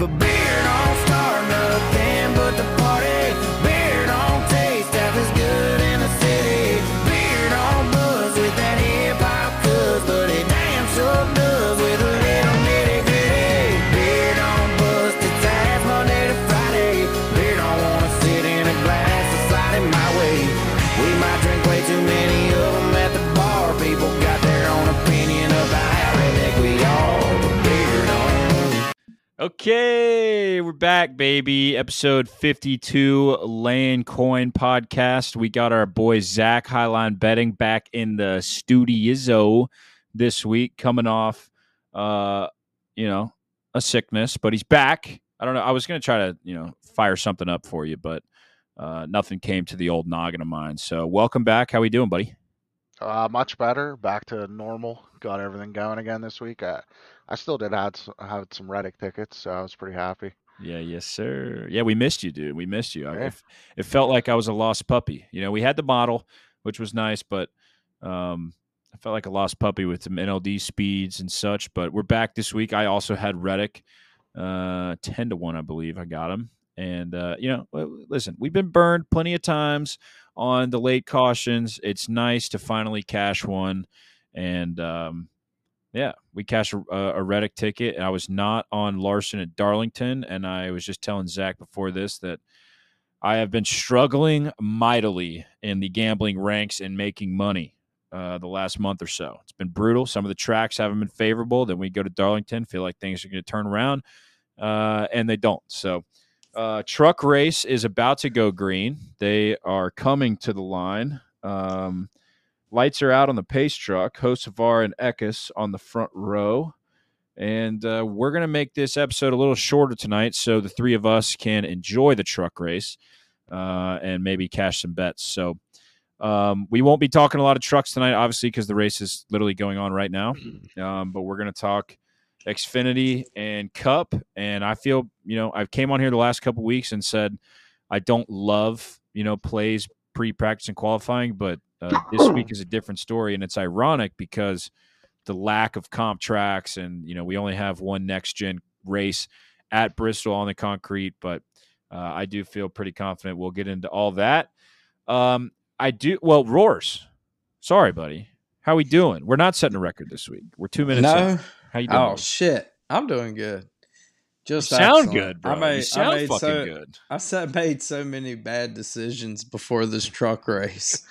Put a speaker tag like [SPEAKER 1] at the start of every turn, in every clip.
[SPEAKER 1] But beer
[SPEAKER 2] Okay, we're back, baby. Episode 52, Lane Coin Podcast. We got our boy Zack Highline Betting back in the studio this week, coming off, uh, you know, a sickness, but he's back. I don't know. I was going to try to, you know, fire something up for you, but uh, nothing came to the old noggin of mine. So, welcome back. How we doing, buddy?
[SPEAKER 3] Uh, much better. Back to normal. Got everything going again this week. I, I still did had have some Reddick tickets, so I was pretty happy.
[SPEAKER 2] Yeah, yes, sir. Yeah, we missed you, dude. We missed you.
[SPEAKER 3] Yeah.
[SPEAKER 2] It, it felt like I was a lost puppy. You know, we had the model, which was nice, but um, I felt like a lost puppy with some NLD speeds and such. But we're back this week. I also had Reddick, uh, ten to one, I believe. I got him, and uh, you know, listen, we've been burned plenty of times on the late cautions. It's nice to finally cash one, and um, yeah, we cashed a, a Reddick ticket. And I was not on Larson at Darlington, and I was just telling Zack before this that I have been struggling mightily in the gambling ranks and making money uh, the last month or so. It's been brutal. Some of the tracks haven't been favorable. Then we go to Darlington, feel like things are going to turn around, uh, and they don't. So, uh, truck race is about to go green. They are coming to the line. Um, lights are out on the pace truck. Hocevar and Eckes on the front row. And uh, we're going to make this episode a little shorter tonight so the three of us can enjoy the truck race uh, and maybe cash some bets. So um, we won't be talking a lot of trucks tonight, obviously, because the race is literally going on right now. Um, but we're going to talk Xfinity and Cup. And I feel, you know, I came on here the last couple weeks and said I don't love, you know, plays pre practice and qualifying, but uh, this week is a different story. And it's ironic because the lack of comp tracks and, you know, we only have one next gen race at Bristol on the concrete, but uh, I do feel pretty confident we'll get into all that. Um, I do. Well, Roars. Sorry, buddy. How we doing? We're not setting a record this week. We're two minutes. in.
[SPEAKER 4] No.
[SPEAKER 2] How you doing?
[SPEAKER 4] Oh shit. I'm doing good.
[SPEAKER 2] You
[SPEAKER 4] Just
[SPEAKER 2] sound
[SPEAKER 4] excellent.
[SPEAKER 2] good, bro.
[SPEAKER 4] I made,
[SPEAKER 2] you sound
[SPEAKER 4] I made
[SPEAKER 2] fucking
[SPEAKER 4] so,
[SPEAKER 2] good.
[SPEAKER 4] I sa- made so many bad decisions before this truck race.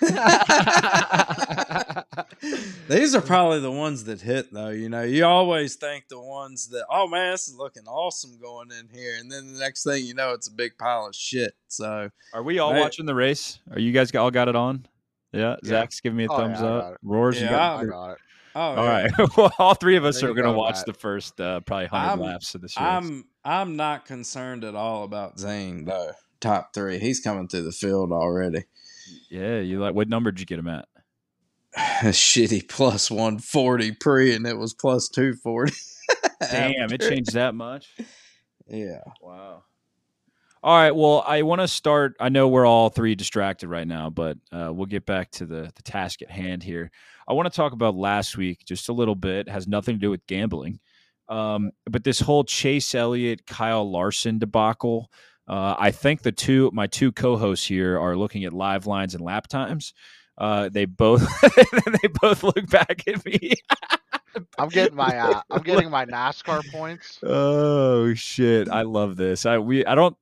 [SPEAKER 4] These are probably the ones that hit, though. You know, you always think the ones that, oh man, this is looking awesome going in here, and then the next thing you know, it's a big pile of shit. So
[SPEAKER 2] Are we all
[SPEAKER 4] Right.
[SPEAKER 2] watching the race? Are you guys all got it on? Yeah,
[SPEAKER 3] Yeah.
[SPEAKER 2] Zach's giving me a
[SPEAKER 3] Oh,
[SPEAKER 2] thumbs
[SPEAKER 3] yeah,
[SPEAKER 2] up.
[SPEAKER 3] got it.
[SPEAKER 2] Roars, you
[SPEAKER 4] Yeah,
[SPEAKER 2] got
[SPEAKER 3] I got it.
[SPEAKER 4] Oh,
[SPEAKER 2] All
[SPEAKER 4] yeah.
[SPEAKER 2] right. well, all three of us
[SPEAKER 3] There
[SPEAKER 2] are going to watch the first uh, probably 100
[SPEAKER 4] I'm-
[SPEAKER 2] laps of this race.
[SPEAKER 4] I'm I'm not concerned at all about Zane though. Top three, he's coming through the field already.
[SPEAKER 2] yeah, you like what number did you get him at?
[SPEAKER 4] shitty plus 140 pre and it was plus 240
[SPEAKER 2] Damn, it changed that much.
[SPEAKER 4] yeah
[SPEAKER 2] Wow. All right. Well, I want to start. I know we're all three distracted right now, but uh, we'll get back to the, the task at hand here. I want to talk about last week just a little bit. It has nothing to do with gambling. Um, but this whole Chase Elliott, Kyle Larson debacle, uh, I think the two, my two co hosts here are looking at live lines and lap times. Uh, they both, they both look back at me.
[SPEAKER 3] I'm getting my uh, I'm getting my NASCAR points.
[SPEAKER 2] Oh shit! I love this. I we I don't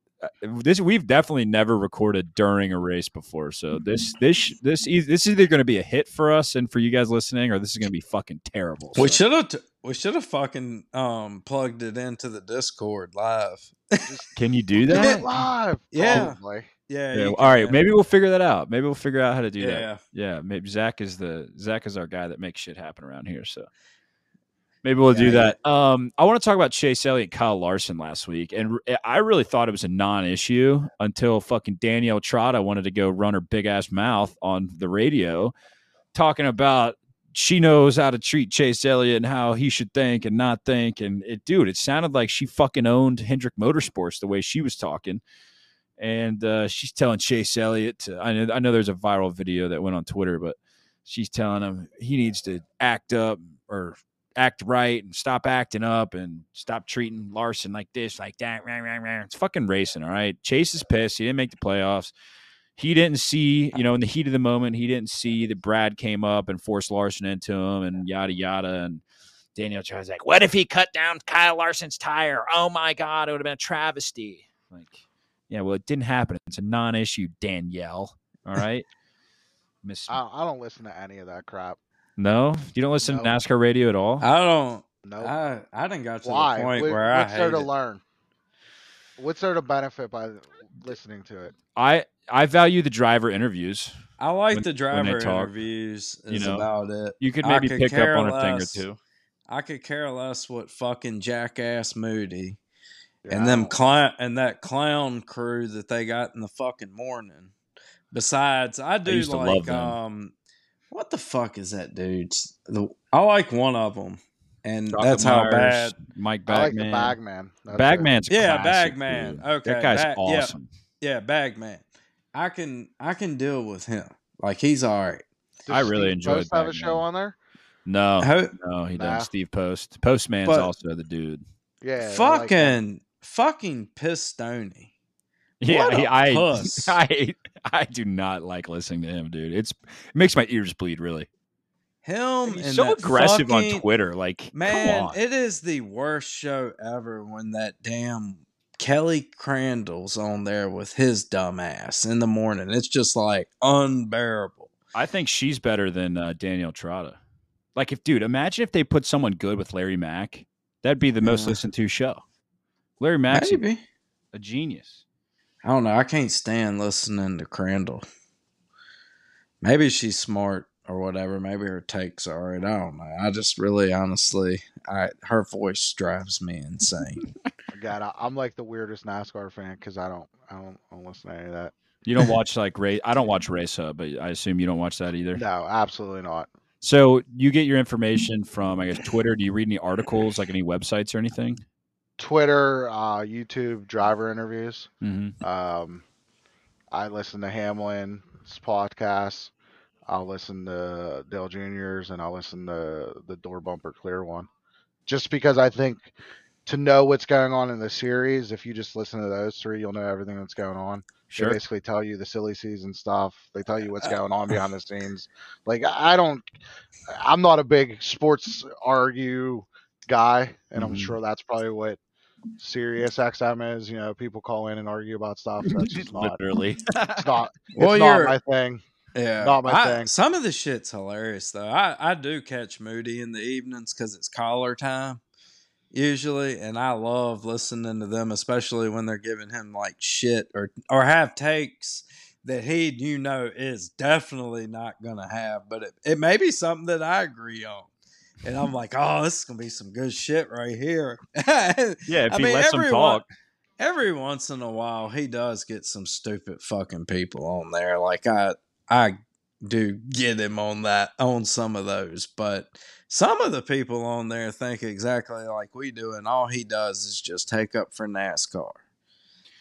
[SPEAKER 2] this we've definitely never recorded during a race before. So this this this e- this is either going to be a hit for us and for you guys listening, or this is going to be fucking terrible.
[SPEAKER 4] we should have t- we should have fucking um plugged it into the discord live
[SPEAKER 2] Can you do
[SPEAKER 3] Do
[SPEAKER 2] that?
[SPEAKER 3] live.
[SPEAKER 4] Yeah.
[SPEAKER 3] Probably.
[SPEAKER 4] yeah,
[SPEAKER 2] Yeah,
[SPEAKER 4] you
[SPEAKER 2] all right,
[SPEAKER 4] can.
[SPEAKER 2] maybe we'll figure that out. Maybe we'll figure out how to do that.
[SPEAKER 4] yeah
[SPEAKER 2] Yeah, maybe Zack is the Zack is our guy that makes shit happen around here. So maybe we'll do
[SPEAKER 4] Yeah,
[SPEAKER 2] that. Um, I want to talk about Chase Elliott, Kyle Larson last week, and I really thought it was a non-issue until fucking Danielle Trotta wanted to go run her big ass mouth on the radio, talking about she knows how to treat Chase Elliott and how he should think and not think. And it, dude, it sounded like she fucking owned Hendrick Motorsports the way she was talking and uh, she's telling Chase Elliott. To, I know I know there's a viral video that went on Twitter, but she's telling him he needs to act up or act right and stop acting up and stop treating Larson like this, like that. Rah, rah, rah. It's fucking racing, all right. Chase is pissed. He didn't make the playoffs. He didn't see, you know, in the heat of the moment, he didn't see that Brad came up and forced Larson into him and yada yada. And Daniel Jones like, what if he cut down Kyle Larson's tire? Oh my god, it would have been a travesty. Like, yeah, well, it didn't happen. It's a non-issue, Danielle. All right. Miss
[SPEAKER 3] I, I don't listen to any of that crap.
[SPEAKER 2] No, you don't listen
[SPEAKER 3] No.
[SPEAKER 2] to NASCAR radio at all.
[SPEAKER 4] I don't.
[SPEAKER 3] No.
[SPEAKER 4] I I didn't got to
[SPEAKER 3] Why?
[SPEAKER 4] the point
[SPEAKER 3] What-
[SPEAKER 4] where I
[SPEAKER 3] what's there to
[SPEAKER 4] it.
[SPEAKER 3] learn? What's there to benefit by listening to it?
[SPEAKER 2] I I value the driver interviews.
[SPEAKER 4] I like
[SPEAKER 2] when-
[SPEAKER 4] the driver
[SPEAKER 2] talk,
[SPEAKER 4] interviews.
[SPEAKER 2] you know,
[SPEAKER 4] about it.
[SPEAKER 2] You could maybe
[SPEAKER 4] could
[SPEAKER 2] pick up
[SPEAKER 4] care
[SPEAKER 2] on a thing or two.
[SPEAKER 4] I could care less what fucking jackass Moody
[SPEAKER 3] Yeah,
[SPEAKER 4] and them
[SPEAKER 3] don't-
[SPEAKER 4] clown and that clown crew that they got in the fucking morning. Besides, I do
[SPEAKER 2] used to love
[SPEAKER 4] like
[SPEAKER 2] them.
[SPEAKER 4] um, what the fuck is that dude's? The I like one of them, and
[SPEAKER 2] Rocket
[SPEAKER 4] that's how bad.
[SPEAKER 2] Mike
[SPEAKER 3] I like the
[SPEAKER 2] Bagman.
[SPEAKER 3] Bagman. That's it.
[SPEAKER 2] Bagman's
[SPEAKER 4] Yeah,
[SPEAKER 2] classic,
[SPEAKER 4] Bagman.
[SPEAKER 2] dude.
[SPEAKER 4] Okay,
[SPEAKER 2] that guy's
[SPEAKER 4] Bag- yeah.
[SPEAKER 2] awesome.
[SPEAKER 4] Yeah, Bagman. I can I can deal with him. Like he's all right.
[SPEAKER 3] Does
[SPEAKER 2] I really
[SPEAKER 3] Steve
[SPEAKER 2] enjoyed
[SPEAKER 3] Post have a show on there?
[SPEAKER 2] No,
[SPEAKER 4] How-
[SPEAKER 2] no, he
[SPEAKER 3] Nah.
[SPEAKER 2] doesn't. Steve Post. Postman's
[SPEAKER 4] But-
[SPEAKER 2] also the dude.
[SPEAKER 3] Yeah. I like
[SPEAKER 4] fucking fucking Pistoni.
[SPEAKER 2] Yeah,
[SPEAKER 4] What a
[SPEAKER 2] he- I. I, I do not like listening to him, dude. It's it makes my ears bleed. Really,
[SPEAKER 4] Him
[SPEAKER 2] he's
[SPEAKER 4] and
[SPEAKER 2] so aggressive
[SPEAKER 4] fucking-
[SPEAKER 2] on Twitter. Like,
[SPEAKER 4] Man,
[SPEAKER 2] come on.
[SPEAKER 4] it is the worst show ever when that damn Kelly Crandall's on there with his dumb ass in the morning. It's just like unbearable.
[SPEAKER 2] I think she's better than uh, Danielle Trotta. Like, if dude, imagine if they put someone good with Larry Mac. That'd be the most
[SPEAKER 4] Yeah.
[SPEAKER 2] listened to show. Larry Mac's a,
[SPEAKER 4] Maybe.
[SPEAKER 2] a genius.
[SPEAKER 4] I don't know. I can't stand listening to Crandall. Maybe she's smart or whatever. Maybe her takes are alright. I don't know. I just really honestly I her voice drives me insane.
[SPEAKER 3] God, I, I'm like the weirdest NASCAR fan because I don't, I don't, I don't listen to any of that.
[SPEAKER 2] You don't watch like race. I don't watch Race Hub, but I assume you don't watch that either.
[SPEAKER 3] No, absolutely not.
[SPEAKER 2] So you get your information from, I guess, Twitter. Do you read any articles, like any websites or anything?
[SPEAKER 3] Twitter, uh, YouTube, driver interviews.
[SPEAKER 2] Mm-hmm.
[SPEAKER 3] Um, I listen to Hamlin's podcast. I'll listen to Dale Junior's and I'll listen to the Door Bumper Clear one. Just because I think to know what's going on in the series, if you just listen to those three, you'll know everything that's going on.
[SPEAKER 2] Sure.
[SPEAKER 3] They basically tell you the silly season stuff. They tell you what's going on behind the scenes. Like I don't, I'm not a big sports argue guy, and I'm
[SPEAKER 2] Mhm.
[SPEAKER 3] sure that's probably what Sirius XM is. You know, people call in and argue about stuff. That's just not.
[SPEAKER 2] Literally.
[SPEAKER 3] It's not. It's
[SPEAKER 4] Well,
[SPEAKER 3] not
[SPEAKER 4] you're-
[SPEAKER 3] my thing.
[SPEAKER 4] Yeah,
[SPEAKER 3] Not my
[SPEAKER 4] I-
[SPEAKER 3] thing.
[SPEAKER 4] Some of the shit's hilarious though. I I do catch Moody in the evenings because it's collar time usually, and I love listening to them, especially when they're giving him like shit or or have takes that he you know is definitely not gonna have, but it, it may be something that I agree on. And I'm like, oh, this is gonna be some good shit right here.
[SPEAKER 2] Yeah, if
[SPEAKER 4] I
[SPEAKER 2] he
[SPEAKER 4] mean,
[SPEAKER 2] lets
[SPEAKER 4] everyone-
[SPEAKER 2] talk.
[SPEAKER 4] every once in a while he does get some stupid fucking people on there like i i do get him on that on some of those but some of the people on there think exactly like we do and all he does is just take up for nascar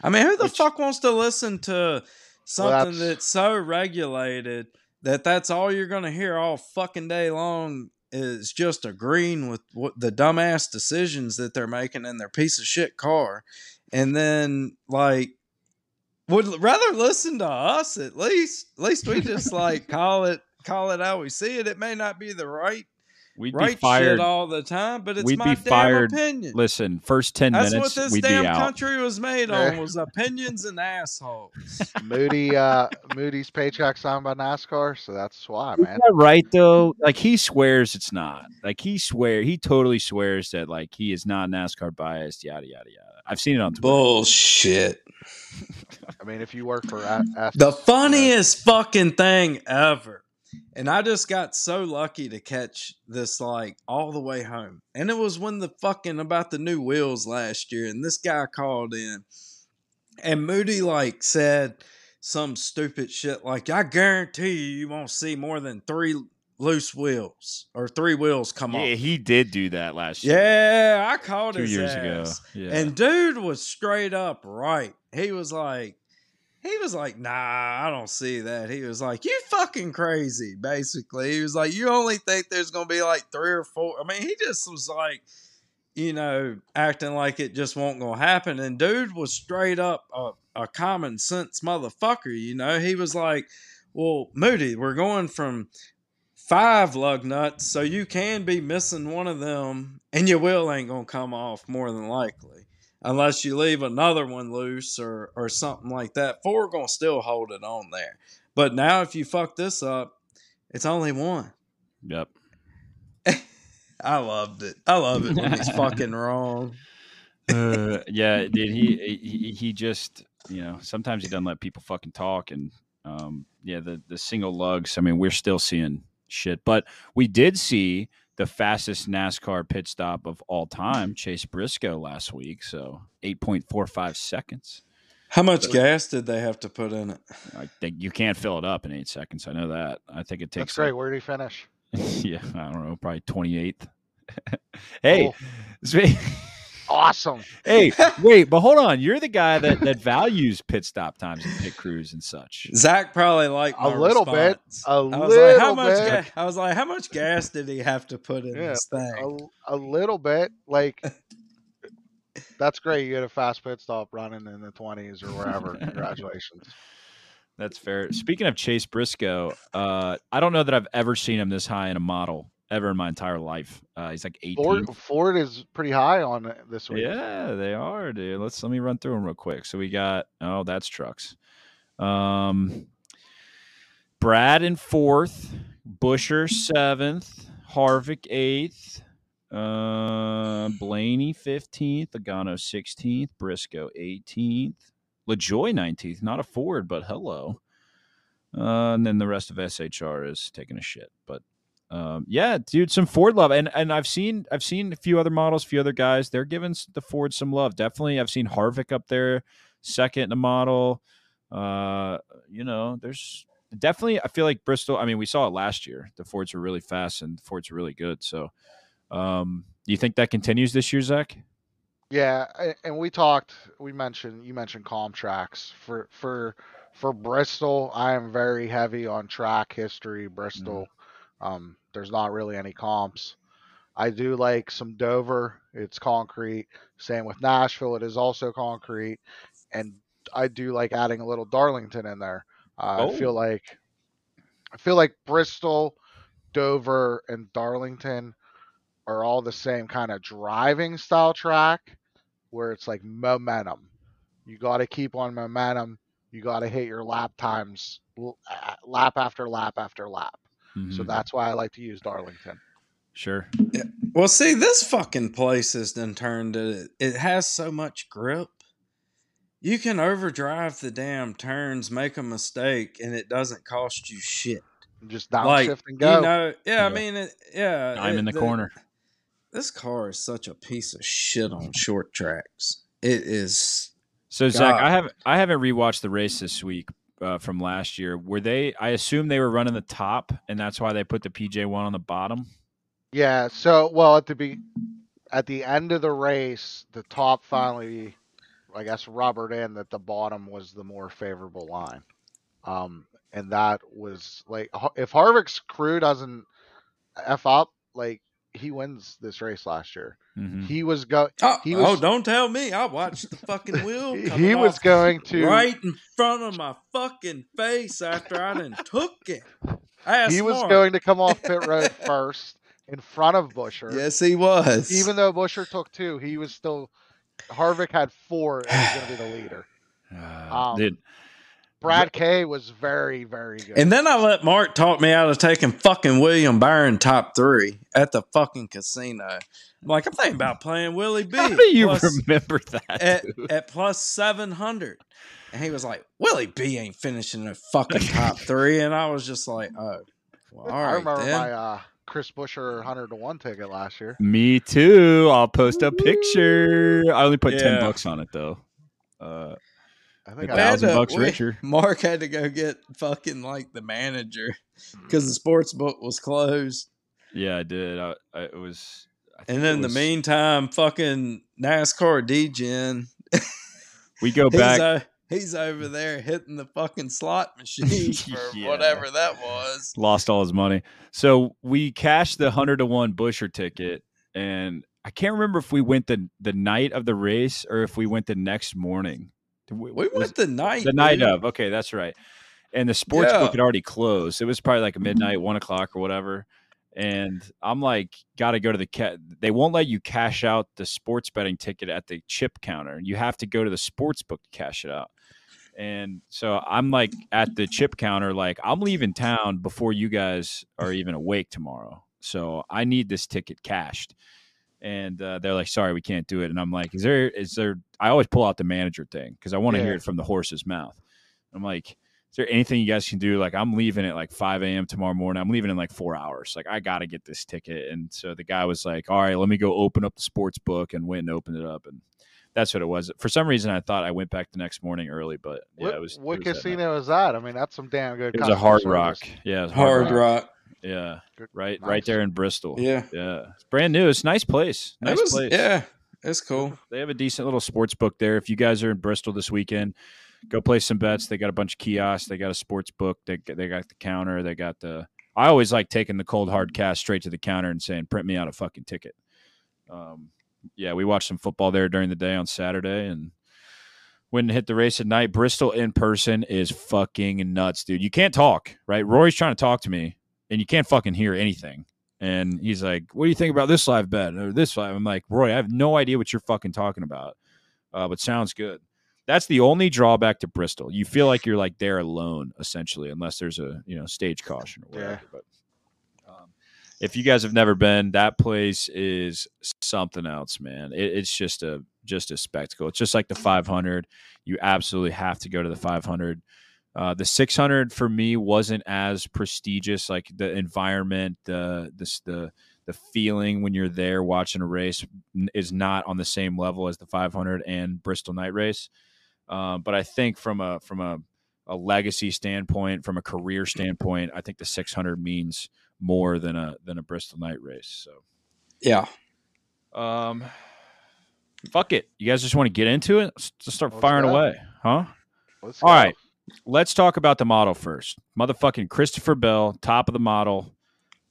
[SPEAKER 4] i mean who the
[SPEAKER 2] Which-
[SPEAKER 4] fuck wants to listen to something
[SPEAKER 3] that's-
[SPEAKER 4] that's so regulated that that's all you're gonna hear all fucking day long is just agreeing with what the dumbass decisions that they're making in their piece of shit car. And then like would rather listen to us at least. At least we just like call it call it how we see it. It may not be the right
[SPEAKER 2] We'd
[SPEAKER 4] right
[SPEAKER 2] be fired.
[SPEAKER 4] shit all the time but it's
[SPEAKER 2] We'd
[SPEAKER 4] my
[SPEAKER 2] be
[SPEAKER 4] damn
[SPEAKER 2] fired.
[SPEAKER 4] opinion
[SPEAKER 2] Listen, first 10
[SPEAKER 4] that's
[SPEAKER 2] minutes,
[SPEAKER 4] what this
[SPEAKER 2] we'd
[SPEAKER 4] damn
[SPEAKER 2] be out.
[SPEAKER 4] country was made on was opinions and assholes
[SPEAKER 3] Moody, uh, Moody's paycheck signed by NASCAR, so that's why,
[SPEAKER 2] Isn't
[SPEAKER 3] man.
[SPEAKER 2] that right though? Like he swears it's not. Like he swear he totally swears that like he is not NASCAR biased. Yada yada yada. I've seen it on Twitter.
[SPEAKER 4] bullshit
[SPEAKER 3] I mean, if you work for F- F-
[SPEAKER 4] The funniest fucking thing ever. And I just got so lucky to catch this like all the way home. And it was when the fucking about the new wheels last year and this guy called in and Moody like said some stupid shit like I guarantee you you won't see more than 3 loose wheels or 3 wheels come
[SPEAKER 2] Yeah,
[SPEAKER 4] off.
[SPEAKER 2] he did do that last year.
[SPEAKER 4] Yeah, I called
[SPEAKER 2] two
[SPEAKER 4] his
[SPEAKER 2] years
[SPEAKER 4] ass.
[SPEAKER 2] ago. Yeah.
[SPEAKER 4] And dude was straight up right. He was like, he was like, "Nah, I don't see that." He was like, "You fucking crazy." Basically, he was like, "You only think there's gonna be like three or four. I mean, he just was like, you know, acting like it just won't gonna happen. And dude was straight up a, a common sense motherfucker. You know, he was like, "Well, Moody, we're going from." Five lug nuts, so you can be missing one of them, and your wheel ain't gonna come off more than likely unless you leave another one loose or or something like that. Four gonna still hold it on there. But now if you fuck this up, it's only one.
[SPEAKER 2] Yep.
[SPEAKER 4] I loved it. I love it when he's fucking wrong.
[SPEAKER 2] Uh, yeah, dude. He, he he just you know sometimes he doesn't let people fucking talk, and um, yeah, the the single lugs. I mean, we're still seeing shit, but we did see the fastest NASCAR pit stop of all time, Chase Briscoe last week. So eight point four five seconds.
[SPEAKER 4] How much gas did they have to put in it?
[SPEAKER 2] I think you can't fill it up in eight seconds. I know that. I think it takes.
[SPEAKER 3] That's great. Where did he finish?
[SPEAKER 2] yeah, I don't know, probably twenty eighth. hey,
[SPEAKER 3] Cool.
[SPEAKER 2] spe-
[SPEAKER 3] Awesome.
[SPEAKER 2] hey, wait, but hold on. You're the guy that that values pit stop times and pit crews and such.
[SPEAKER 4] Zack probably liked
[SPEAKER 3] A
[SPEAKER 4] my
[SPEAKER 3] little bit.
[SPEAKER 4] response.
[SPEAKER 3] A
[SPEAKER 4] I was like,
[SPEAKER 3] little
[SPEAKER 4] how much?
[SPEAKER 3] bit.
[SPEAKER 4] Ga- I was like, how much gas did he have to put in
[SPEAKER 3] Yeah,
[SPEAKER 4] this thing?
[SPEAKER 3] A, a little bit. Like that's great. You get a fast pit stop running in the twenties or wherever. Congratulations.
[SPEAKER 2] That's fair. Speaking of Chase Briscoe, uh, I don't know that I've ever seen him this high in a model ever in my entire life. Uh, he's like 18.
[SPEAKER 3] Ford, Ford is pretty high on this week.
[SPEAKER 2] Yeah, they are, dude. Let's let me run through them real quick. So we got oh, that's trucks. Um, Brad in fourth, Buescher seventh, Harvick eighth, uh, Blaney fifteenth, Logano sixteenth, Briscoe eighteenth, LaJoie nineteenth. Not a Ford, but hello. Uh, and then the rest of SHR is taking a shit, but um, yeah, dude, some Ford love, and and I've seen I've seen a few other models, a few other guys. They're giving the Ford some love. Definitely, I've seen Harvick up there, second in the model. Uh, you know, there's definitely. I feel like Bristol. I mean, we saw it last year. The Fords were really fast, and the Fords were really good. So, um, do you think that continues this year, Zack?
[SPEAKER 3] Yeah, and we talked. We mentioned you mentioned comp tracks for for for Bristol. I am very heavy on track history. Bristol. Um, there's not really any comps. I do like some Dover. It's concrete. Same with Nashville. It is also concrete, and I do like adding a little Darlington in there. Uh, I
[SPEAKER 2] Oh.
[SPEAKER 3] feel like I feel like Bristol, Dover, and Darlington are all the same kind of driving style track where it's like momentum. You got to keep on momentum. You got to hit your lap times lap after lap after lap. So
[SPEAKER 2] Mhm.
[SPEAKER 3] that's why I like to use Darlington.
[SPEAKER 2] sure.
[SPEAKER 4] Well, see, this fucking place has done turned it. It has so much grip. You can overdrive the damn turns, make a mistake, and it doesn't cost you shit.
[SPEAKER 3] Just
[SPEAKER 4] like
[SPEAKER 3] downshift and go.
[SPEAKER 4] you know, yeah, I mean, it, yeah.
[SPEAKER 2] I'm
[SPEAKER 4] it-
[SPEAKER 2] in the corner.
[SPEAKER 4] This car is such a piece of shit on short tracks. It is.
[SPEAKER 2] So Zach, I haven't I haven't rewatched the race this week uh, from last year. Were they? I assume they were running the top, and that's why they put the PJ one on the bottom.
[SPEAKER 3] Yeah. So well at the be at the end of the race, the top finally, I guess, rubbered in that the bottom was the more favorable line. Um, and that was like if Harvick's crew doesn't f up, like he wins this race last year.
[SPEAKER 2] Mhm.
[SPEAKER 3] He was go
[SPEAKER 4] Oh,
[SPEAKER 3] He
[SPEAKER 4] oh,
[SPEAKER 3] was-
[SPEAKER 4] don't tell me. I watched the fucking wheel.
[SPEAKER 3] he was
[SPEAKER 4] off
[SPEAKER 3] going to
[SPEAKER 4] right in front of my fucking face after I done took it. Ask
[SPEAKER 3] he was
[SPEAKER 4] Mark.
[SPEAKER 3] going to come off pit road first in front of Buescher.
[SPEAKER 4] Yes, he was.
[SPEAKER 3] Even though Buescher took two, he was still Harvick had four and he's gonna be the leader.
[SPEAKER 2] Uh,
[SPEAKER 3] Um,
[SPEAKER 2] dude,
[SPEAKER 3] Brad K was very, very good.
[SPEAKER 4] And then I let Mark talk me out of taking fucking William Byron top three at the fucking casino. I'm like, I'm thinking about playing Willie B.
[SPEAKER 2] how do you
[SPEAKER 4] plus-
[SPEAKER 2] remember that?
[SPEAKER 4] at, at plus 700. And he was like, Willie B ain't finishing the fucking top three. And I was just like, oh, well, all
[SPEAKER 3] I remember
[SPEAKER 4] then.
[SPEAKER 3] my uh, Chris Buescher hundred to one ticket last year.
[SPEAKER 2] Me too. I'll post a picture. I only put ten bucks on it though. Uh,
[SPEAKER 3] I
[SPEAKER 2] a
[SPEAKER 3] think
[SPEAKER 4] We
[SPEAKER 3] I
[SPEAKER 4] had
[SPEAKER 2] thousand bucks
[SPEAKER 4] we-
[SPEAKER 2] richer.
[SPEAKER 4] Mark had to go get fucking like the manager because the sports book was closed.
[SPEAKER 2] Yeah, I did. I, I it was. I
[SPEAKER 4] And then in the meantime, fucking NASCAR DGen.
[SPEAKER 2] we go
[SPEAKER 4] He's,
[SPEAKER 2] back.
[SPEAKER 4] uh, He's over there hitting the fucking slot machine for
[SPEAKER 2] Yeah.
[SPEAKER 4] whatever that was.
[SPEAKER 2] lost all his money. So we cashed the hundred to one Buescher ticket, and I can't remember if we went the the night of the race or if we went the next morning.
[SPEAKER 4] We went the night.
[SPEAKER 2] the night of. Okay, that's right. And the sports
[SPEAKER 4] Yeah.
[SPEAKER 2] book had already closed. It was probably like mm-hmm. midnight, one o'clock or whatever. And I'm like, got to go to the cat. They won't let you cash out the sports betting ticket at the chip counter. You have to go to the sports book to cash it out. And so I'm like at the chip counter, like I'm leaving town before you guys are even awake tomorrow. So I need this ticket cashed. And uh, they're like, sorry, we can't do it. And I'm like, is there, is there, I always pull out the manager thing because I want to hear it from the horse's mouth. I'm like, is there anything you guys can do? Like, I'm leaving at like 5 a.m. tomorrow morning. I'm leaving in like four hours. Like, I got to get this ticket. And so the guy was like, all right, let me go open up the sports book and went and opened it up. And that's what it was. For some reason, I thought I went back the next morning early, but yeah,
[SPEAKER 3] what
[SPEAKER 2] it was.
[SPEAKER 3] what
[SPEAKER 2] it was that
[SPEAKER 3] casino is that? I mean, that's some damn good.
[SPEAKER 2] It was a
[SPEAKER 3] customer
[SPEAKER 2] Hard
[SPEAKER 3] service.
[SPEAKER 2] Rock. Yeah, it was
[SPEAKER 4] Hard rock.
[SPEAKER 2] Yeah,
[SPEAKER 3] Good-
[SPEAKER 2] right,
[SPEAKER 3] nice.
[SPEAKER 2] right there in Bristol.
[SPEAKER 4] Yeah.
[SPEAKER 2] yeah, it's brand new. It's a nice place. Nice
[SPEAKER 4] was,
[SPEAKER 2] place.
[SPEAKER 4] yeah, it's cool.
[SPEAKER 2] They have a decent little sports book there. If you guys are in Bristol this weekend, go play some bets. They got a bunch of kiosks. They got a sports book. They they got the counter. They got the. I always like taking the cold hard cash straight to the counter and saying, "Print me out a fucking ticket." Um, yeah, we watched some football there during the day on Saturday and went and hit the race at night. Bristol in person is fucking nuts, dude. You can't talk, right? Roy's trying to talk to me, and you can't fucking hear anything. And he's like, "What do you think about this live bet or this live?" I'm like, "Roy, I have no idea what you're fucking talking about, uh, but sounds good." That's the only drawback to Bristol. You feel like you're like there alone, essentially, unless there's a you know stage caution or whatever.
[SPEAKER 3] Yeah.
[SPEAKER 2] But um, if you guys have never been, that place is something else, man. It, it's just a just a spectacle. It's just like the 500. You absolutely have to go to the 500. Uh, the 600 for me wasn't as prestigious. Like the environment, the this the the feeling when you're there watching a race is not on the same level as the 500 and Bristol Night Race. Um, but I think from a from a a legacy standpoint, from a career standpoint, I think the 600 means more than a than a Bristol Night Race. So, yeah. Um, fuck it. You guys just want to get into it? Let's just start
[SPEAKER 3] Let's
[SPEAKER 2] firing
[SPEAKER 3] go.
[SPEAKER 2] away, huh?
[SPEAKER 3] Let's
[SPEAKER 2] All
[SPEAKER 3] go.
[SPEAKER 2] right. Let's talk about the model first. Motherfucking Christopher Bell, top of the model.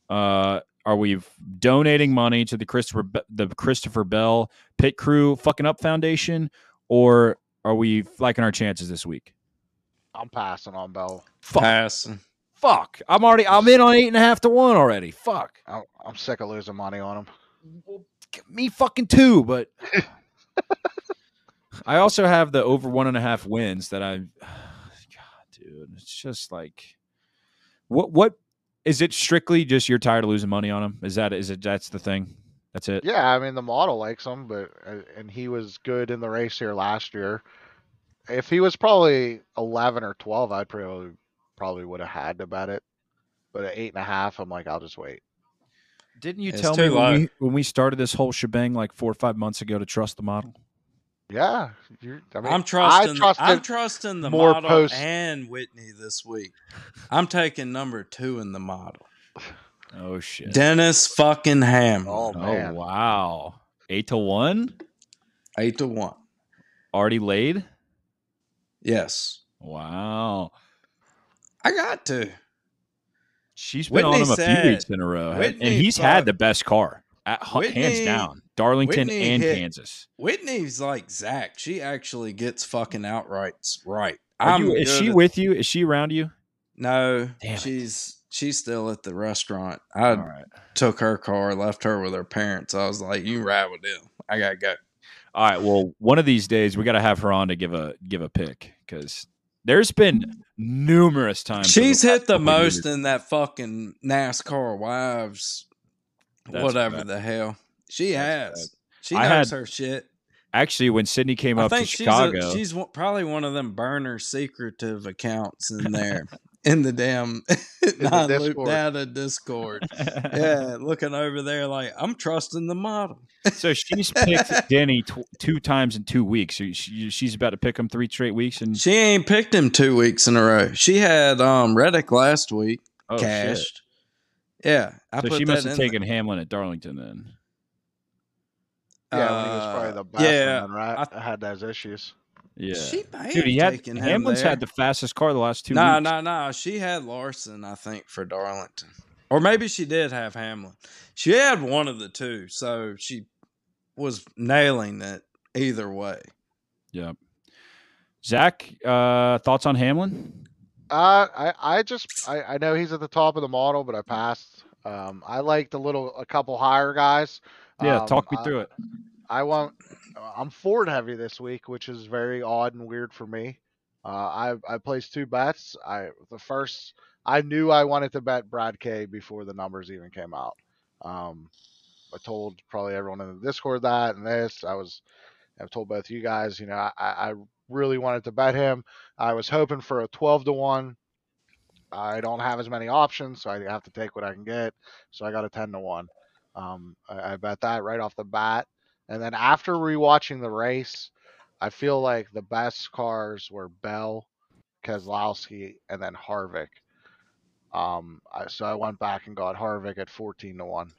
[SPEAKER 2] Uh, are we donating money to the Christopher the Christopher Bell Pit Crew fucking up foundation, or are we liking our chances this week?
[SPEAKER 3] I'm passing on Bell.
[SPEAKER 2] Fuck.
[SPEAKER 4] Passing.
[SPEAKER 2] Fuck. I'm already. I'm in on eight and a half to one already. Fuck.
[SPEAKER 3] I'm, I'm sick of losing money on him.
[SPEAKER 2] Well, me fucking too, but I also have the over one and a half wins that I. God, dude, it's just like, what? What is it? Strictly just you're tired of losing money on him? Is that is it? That's the thing. That's it.
[SPEAKER 3] Yeah, I mean the model likes him, but uh, and he was good in the race here last year. If he was probably 11 or 12, I'd probably probably would have had to bet it. But at eight and a half, I'm like, I'll just wait.
[SPEAKER 2] Didn't you
[SPEAKER 4] It's
[SPEAKER 2] tell me when we, when we started this whole shebang like four or five months ago to trust the model?
[SPEAKER 3] Yeah, you're, I mean,
[SPEAKER 4] I'm trusting.
[SPEAKER 3] I
[SPEAKER 4] I'm trusting the
[SPEAKER 3] more
[SPEAKER 4] model
[SPEAKER 3] post-
[SPEAKER 4] and Whitney this week. I'm taking number two in the model.
[SPEAKER 2] Oh shit!
[SPEAKER 4] Dennis fucking Ham.
[SPEAKER 3] Oh
[SPEAKER 2] oh wow! Eight to one
[SPEAKER 4] Eight to one.
[SPEAKER 2] already laid.
[SPEAKER 4] Yes.
[SPEAKER 2] Wow.
[SPEAKER 4] I got to.
[SPEAKER 2] She's been on
[SPEAKER 4] Whitney
[SPEAKER 2] him a
[SPEAKER 4] said-
[SPEAKER 2] few weeks in a row, and he's
[SPEAKER 4] thought-
[SPEAKER 2] had the best car, at, hands down. Darlington
[SPEAKER 4] Whitney
[SPEAKER 2] and
[SPEAKER 4] hit-
[SPEAKER 2] Kansas.
[SPEAKER 4] Whitney's like Zack. She actually gets fucking outrights right. I'm
[SPEAKER 2] you, is she with you? Is she around you?
[SPEAKER 4] No,
[SPEAKER 2] Damn it.
[SPEAKER 4] she's she's still at the restaurant. I
[SPEAKER 2] right.
[SPEAKER 4] took her car, left her with her parents. I was like, "You ride with them. I gotta go."
[SPEAKER 2] All right. Well, one of these days we got to have her on to give a give a pick because there's been numerous times.
[SPEAKER 4] She's hit the most
[SPEAKER 2] years-
[SPEAKER 4] in that fucking NASCAR wives,
[SPEAKER 2] That's
[SPEAKER 4] whatever
[SPEAKER 2] bad.
[SPEAKER 4] the hell. She has. She
[SPEAKER 2] I
[SPEAKER 4] knows
[SPEAKER 2] had-
[SPEAKER 4] her shit.
[SPEAKER 2] Actually, when Sydney came
[SPEAKER 4] I
[SPEAKER 2] up to
[SPEAKER 4] think she's
[SPEAKER 2] Chicago,
[SPEAKER 4] a, she's probably one of them burner secretive accounts in there in the damn non loop
[SPEAKER 3] Discord.
[SPEAKER 4] data Discord. Yeah, looking over there like I'm trusting the model.
[SPEAKER 2] so she's picked Denny tw- two times in two weeks. So she, she's about to pick him three straight weeks, and
[SPEAKER 4] She ain't picked him two weeks in a row. She had um Reddick last week
[SPEAKER 2] oh, shit.
[SPEAKER 4] Yeah, I
[SPEAKER 2] So
[SPEAKER 4] put
[SPEAKER 2] she must have
[SPEAKER 4] in
[SPEAKER 2] taken Hamlin at Darlington then.
[SPEAKER 3] Yeah, when he was probably
[SPEAKER 4] uh,
[SPEAKER 3] the best,
[SPEAKER 4] yeah,
[SPEAKER 3] one, right?
[SPEAKER 4] I-
[SPEAKER 3] I, had those issues.
[SPEAKER 2] Yeah.
[SPEAKER 4] She may
[SPEAKER 2] Dude, he
[SPEAKER 4] have
[SPEAKER 2] had
[SPEAKER 4] him
[SPEAKER 2] Hamlin's
[SPEAKER 4] there.
[SPEAKER 2] had the fastest car the last two
[SPEAKER 4] No, no, no. She had Larson, I think, for Darlington. Or maybe she did have Hamlin. She had one of the two, so she was nailing it either way.
[SPEAKER 2] Yep. Zack, uh, thoughts on Hamlin?
[SPEAKER 3] Uh, I, I just, I, I know he's at the top of the model, but I passed. Um, I liked a little, a couple higher guys.
[SPEAKER 2] Yeah,
[SPEAKER 3] Um,
[SPEAKER 2] talk me
[SPEAKER 3] I-
[SPEAKER 2] through it.
[SPEAKER 3] I won't. I'm Ford heavy this week, which is very odd and weird for me. Uh, I I placed two bets. I the first I knew I wanted to bet Brad K before the numbers even came out. Um, I told probably everyone in the Discord that and this. I was I've told both you guys. You know, I I really wanted to bet him. I was hoping for a 12 to one. I don't have as many options, so I have to take what I can get. So I got a 10 to one. Um, I, I bet that right off the bat. And then after rewatching the race, I feel like the best cars were Bell, Keselowski, and then Harvick. Um, I, so I went back and got Harvick at 14 to 1.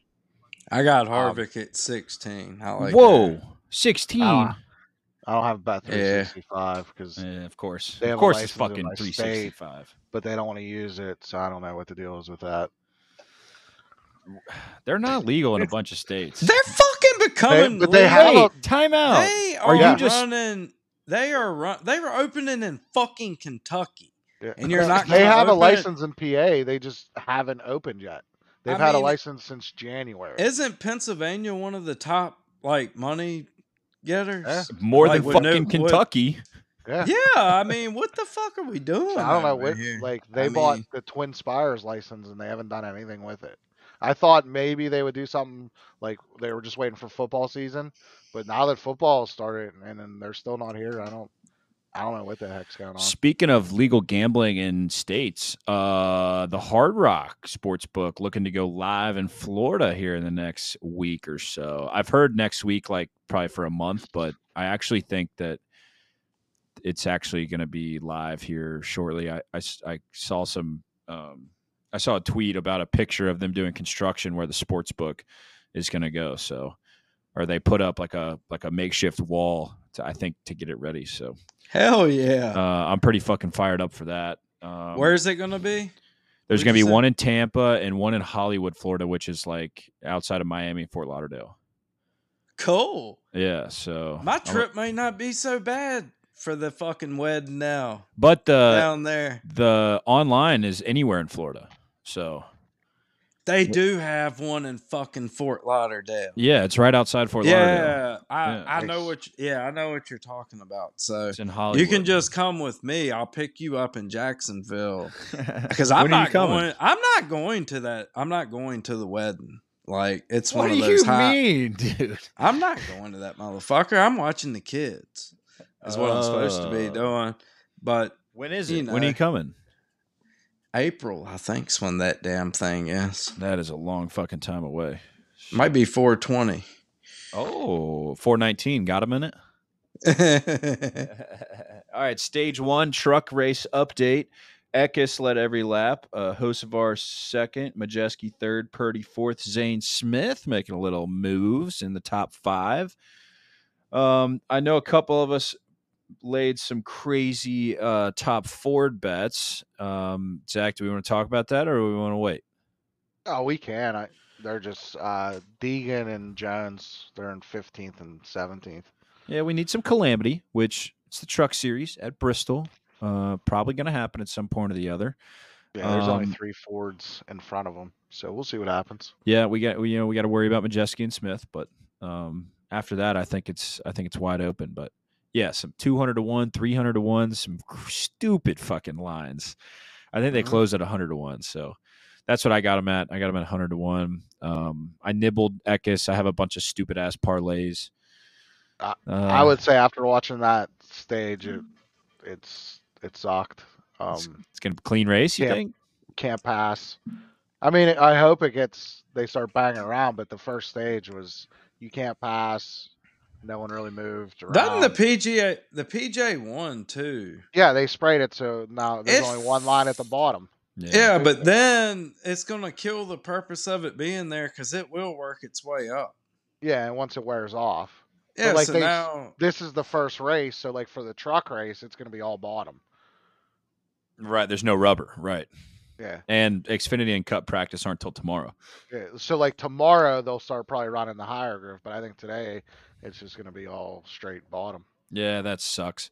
[SPEAKER 4] I got
[SPEAKER 3] Um,
[SPEAKER 4] Harvick at 16. I like
[SPEAKER 2] Whoa,
[SPEAKER 4] that.
[SPEAKER 2] 16.
[SPEAKER 3] Uh, I don't have
[SPEAKER 4] about
[SPEAKER 3] 365 because,
[SPEAKER 2] Yeah, of course. Of course, it's fucking
[SPEAKER 3] my state.
[SPEAKER 2] 365.
[SPEAKER 3] but they don't want to use it. So I don't know what the deal is with that.
[SPEAKER 2] They're not legal in a bunch of states.
[SPEAKER 4] They're fucking becoming.
[SPEAKER 3] but they
[SPEAKER 4] legal.
[SPEAKER 3] have a-
[SPEAKER 2] Wait, time out.
[SPEAKER 4] They
[SPEAKER 2] Are
[SPEAKER 4] are,
[SPEAKER 2] you just-
[SPEAKER 4] running. They are run. They were opening in fucking Kentucky.
[SPEAKER 3] Yeah.
[SPEAKER 4] And you're not
[SPEAKER 3] They have a
[SPEAKER 4] open it?
[SPEAKER 3] license in PA. They just haven't opened yet. They've
[SPEAKER 4] I
[SPEAKER 3] had a license since January.
[SPEAKER 4] Isn't Pennsylvania one of the top like money getters?
[SPEAKER 3] Yeah.
[SPEAKER 2] More
[SPEAKER 4] Like,
[SPEAKER 2] than
[SPEAKER 4] with no-
[SPEAKER 2] fucking
[SPEAKER 4] with-
[SPEAKER 2] Kentucky.
[SPEAKER 3] yeah.
[SPEAKER 4] Yeah, I mean, what the fuck are we doing?
[SPEAKER 3] I don't know
[SPEAKER 4] over
[SPEAKER 3] what like they
[SPEAKER 4] I
[SPEAKER 3] bought
[SPEAKER 4] mean-
[SPEAKER 3] the TwinSpires license and they haven't done anything with it. I thought maybe they would do something like they were just waiting for football season, but now that football started and then they're still not here, I don't I don't know what the heck's going on.
[SPEAKER 2] Speaking of legal gambling in states, uh, the Hard Rock Sportsbook looking to go live in Florida here in the next week or so. I've heard next week, like probably for a month, but I actually think that it's actually going to be live here shortly. I I saw some, um, I saw a tweet about a picture of them doing construction where the sports book is going to go. So, or they put up like a like a makeshift wall to I think to get it ready. So
[SPEAKER 4] Hell yeah.
[SPEAKER 2] uh, I'm pretty fucking fired up for that. Um,
[SPEAKER 4] Where's it gonna be?
[SPEAKER 2] there's gonna be
[SPEAKER 4] you say?
[SPEAKER 2] one in Tampa and one in Hollywood, Florida, which is like outside of Miami, Fort Lauderdale.
[SPEAKER 4] Cool.
[SPEAKER 2] Yeah, so
[SPEAKER 4] My trip may not be so bad for the fucking wedding now
[SPEAKER 2] but the
[SPEAKER 4] down there.
[SPEAKER 2] the online is anywhere in Florida. So
[SPEAKER 4] They do have one in fucking Fort Lauderdale.
[SPEAKER 2] yeah, it's right outside Fort Lauderdale.
[SPEAKER 4] Yeah, I,
[SPEAKER 2] Yeah.
[SPEAKER 4] I know what. You, yeah, I know what you're talking about. So
[SPEAKER 2] It's in Hollywood.
[SPEAKER 4] you can just come with me. I'll pick you up in Jacksonville because I'm
[SPEAKER 2] When are you
[SPEAKER 4] not
[SPEAKER 2] coming?
[SPEAKER 4] going. I'm not going to that. I'm not going to the wedding. Like it's
[SPEAKER 2] What
[SPEAKER 4] one of those What do
[SPEAKER 2] you
[SPEAKER 4] high.
[SPEAKER 2] mean, dude?
[SPEAKER 4] I'm not going to that motherfucker. I'm watching the kids. Is what I'm supposed to be
[SPEAKER 2] Oh.
[SPEAKER 4] doing. But
[SPEAKER 2] When is
[SPEAKER 4] You
[SPEAKER 2] it? When are you coming?
[SPEAKER 4] April, I think's when that damn thing is.
[SPEAKER 2] That is a long fucking time away.
[SPEAKER 4] Might be 420.
[SPEAKER 2] Oh, 419. Got a minute? All right, stage one truck race update. Eckes led every lap. Uh, Hocevar second, Majeski third, Purdy fourth, Zane Smith making a little moves in the top five. Um, I know a couple of us laid some crazy uh, top Ford bets. Um, Zack, do we want to talk about that or do we want to wait?
[SPEAKER 3] Oh, we can. I they're just uh Deegan and Jones, they're in 15th and 17th.
[SPEAKER 2] Yeah, we need some calamity, which it's the truck series at Bristol. Uh, probably going to happen at some point or the other.
[SPEAKER 3] Yeah, there's only
[SPEAKER 2] Um,
[SPEAKER 3] three Fords in front of them, so we'll see what happens.
[SPEAKER 2] Yeah, we got we, you know we got to worry about Majeski and Smith, but um, after that, I think it's I think it's wide open. But yeah, some two hundred to one, three hundred to one, some stupid fucking lines. I think they
[SPEAKER 3] Mhm.
[SPEAKER 2] closed at hundred to one, so that's what I got them at. I got them at hundred to one. Um, I nibbled Eckes. I have a bunch of stupid ass parlays.
[SPEAKER 3] I-
[SPEAKER 2] Uh,
[SPEAKER 3] I would say after watching that stage, it, it's it sucked.
[SPEAKER 2] It's,
[SPEAKER 3] Um,
[SPEAKER 2] it's gonna be a clean race. You
[SPEAKER 3] yeah.
[SPEAKER 2] think?
[SPEAKER 3] can't pass. I mean, I hope it gets they start banging around, but the first stage was you can't pass. No one really moved around.
[SPEAKER 4] Doesn't the PGA the PJ won too?
[SPEAKER 3] yeah, they sprayed it, so now there's
[SPEAKER 4] It
[SPEAKER 3] only one line at the bottom.
[SPEAKER 4] Yeah, but then it's gonna kill the purpose of it being there because it will work its way up.
[SPEAKER 3] Yeah, and once it wears off,
[SPEAKER 4] Yeah,
[SPEAKER 3] like
[SPEAKER 4] so
[SPEAKER 3] they-
[SPEAKER 4] now
[SPEAKER 3] This is the first race, so like for the truck race, it's going to be all bottom.
[SPEAKER 2] Right. There's no rubber. Right.
[SPEAKER 3] Yeah.
[SPEAKER 2] And Xfinity and Cup practice aren't till tomorrow.
[SPEAKER 3] yeah. So like tomorrow they'll start probably running the higher groove, but I think today it's just going to be all straight bottom.
[SPEAKER 2] Yeah, that sucks.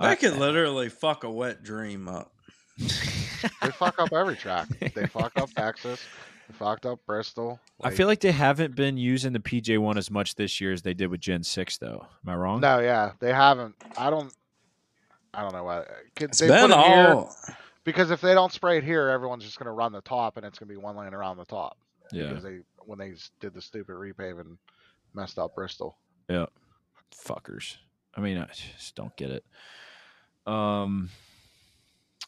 [SPEAKER 4] they
[SPEAKER 2] I-
[SPEAKER 4] could literally fuck a wet dream up.
[SPEAKER 3] They fuck up every track. They fuck up Texas. They fucked up Bristol.
[SPEAKER 2] I feel like they haven't been using the PJ one as much this year as they did with Gen Six, though. Am I wrong?
[SPEAKER 3] no, yeah, they haven't. I don't. I don't know why. Could
[SPEAKER 4] It's
[SPEAKER 3] they
[SPEAKER 4] been
[SPEAKER 3] put it here
[SPEAKER 4] all
[SPEAKER 3] because if they don't spray it here, everyone's just going to run the top, and it's going to be one lane around the top.
[SPEAKER 2] Yeah.
[SPEAKER 3] Because they when they did the stupid repave and messed up Bristol.
[SPEAKER 2] Yeah, fuckers. I mean, I just don't get it. Um.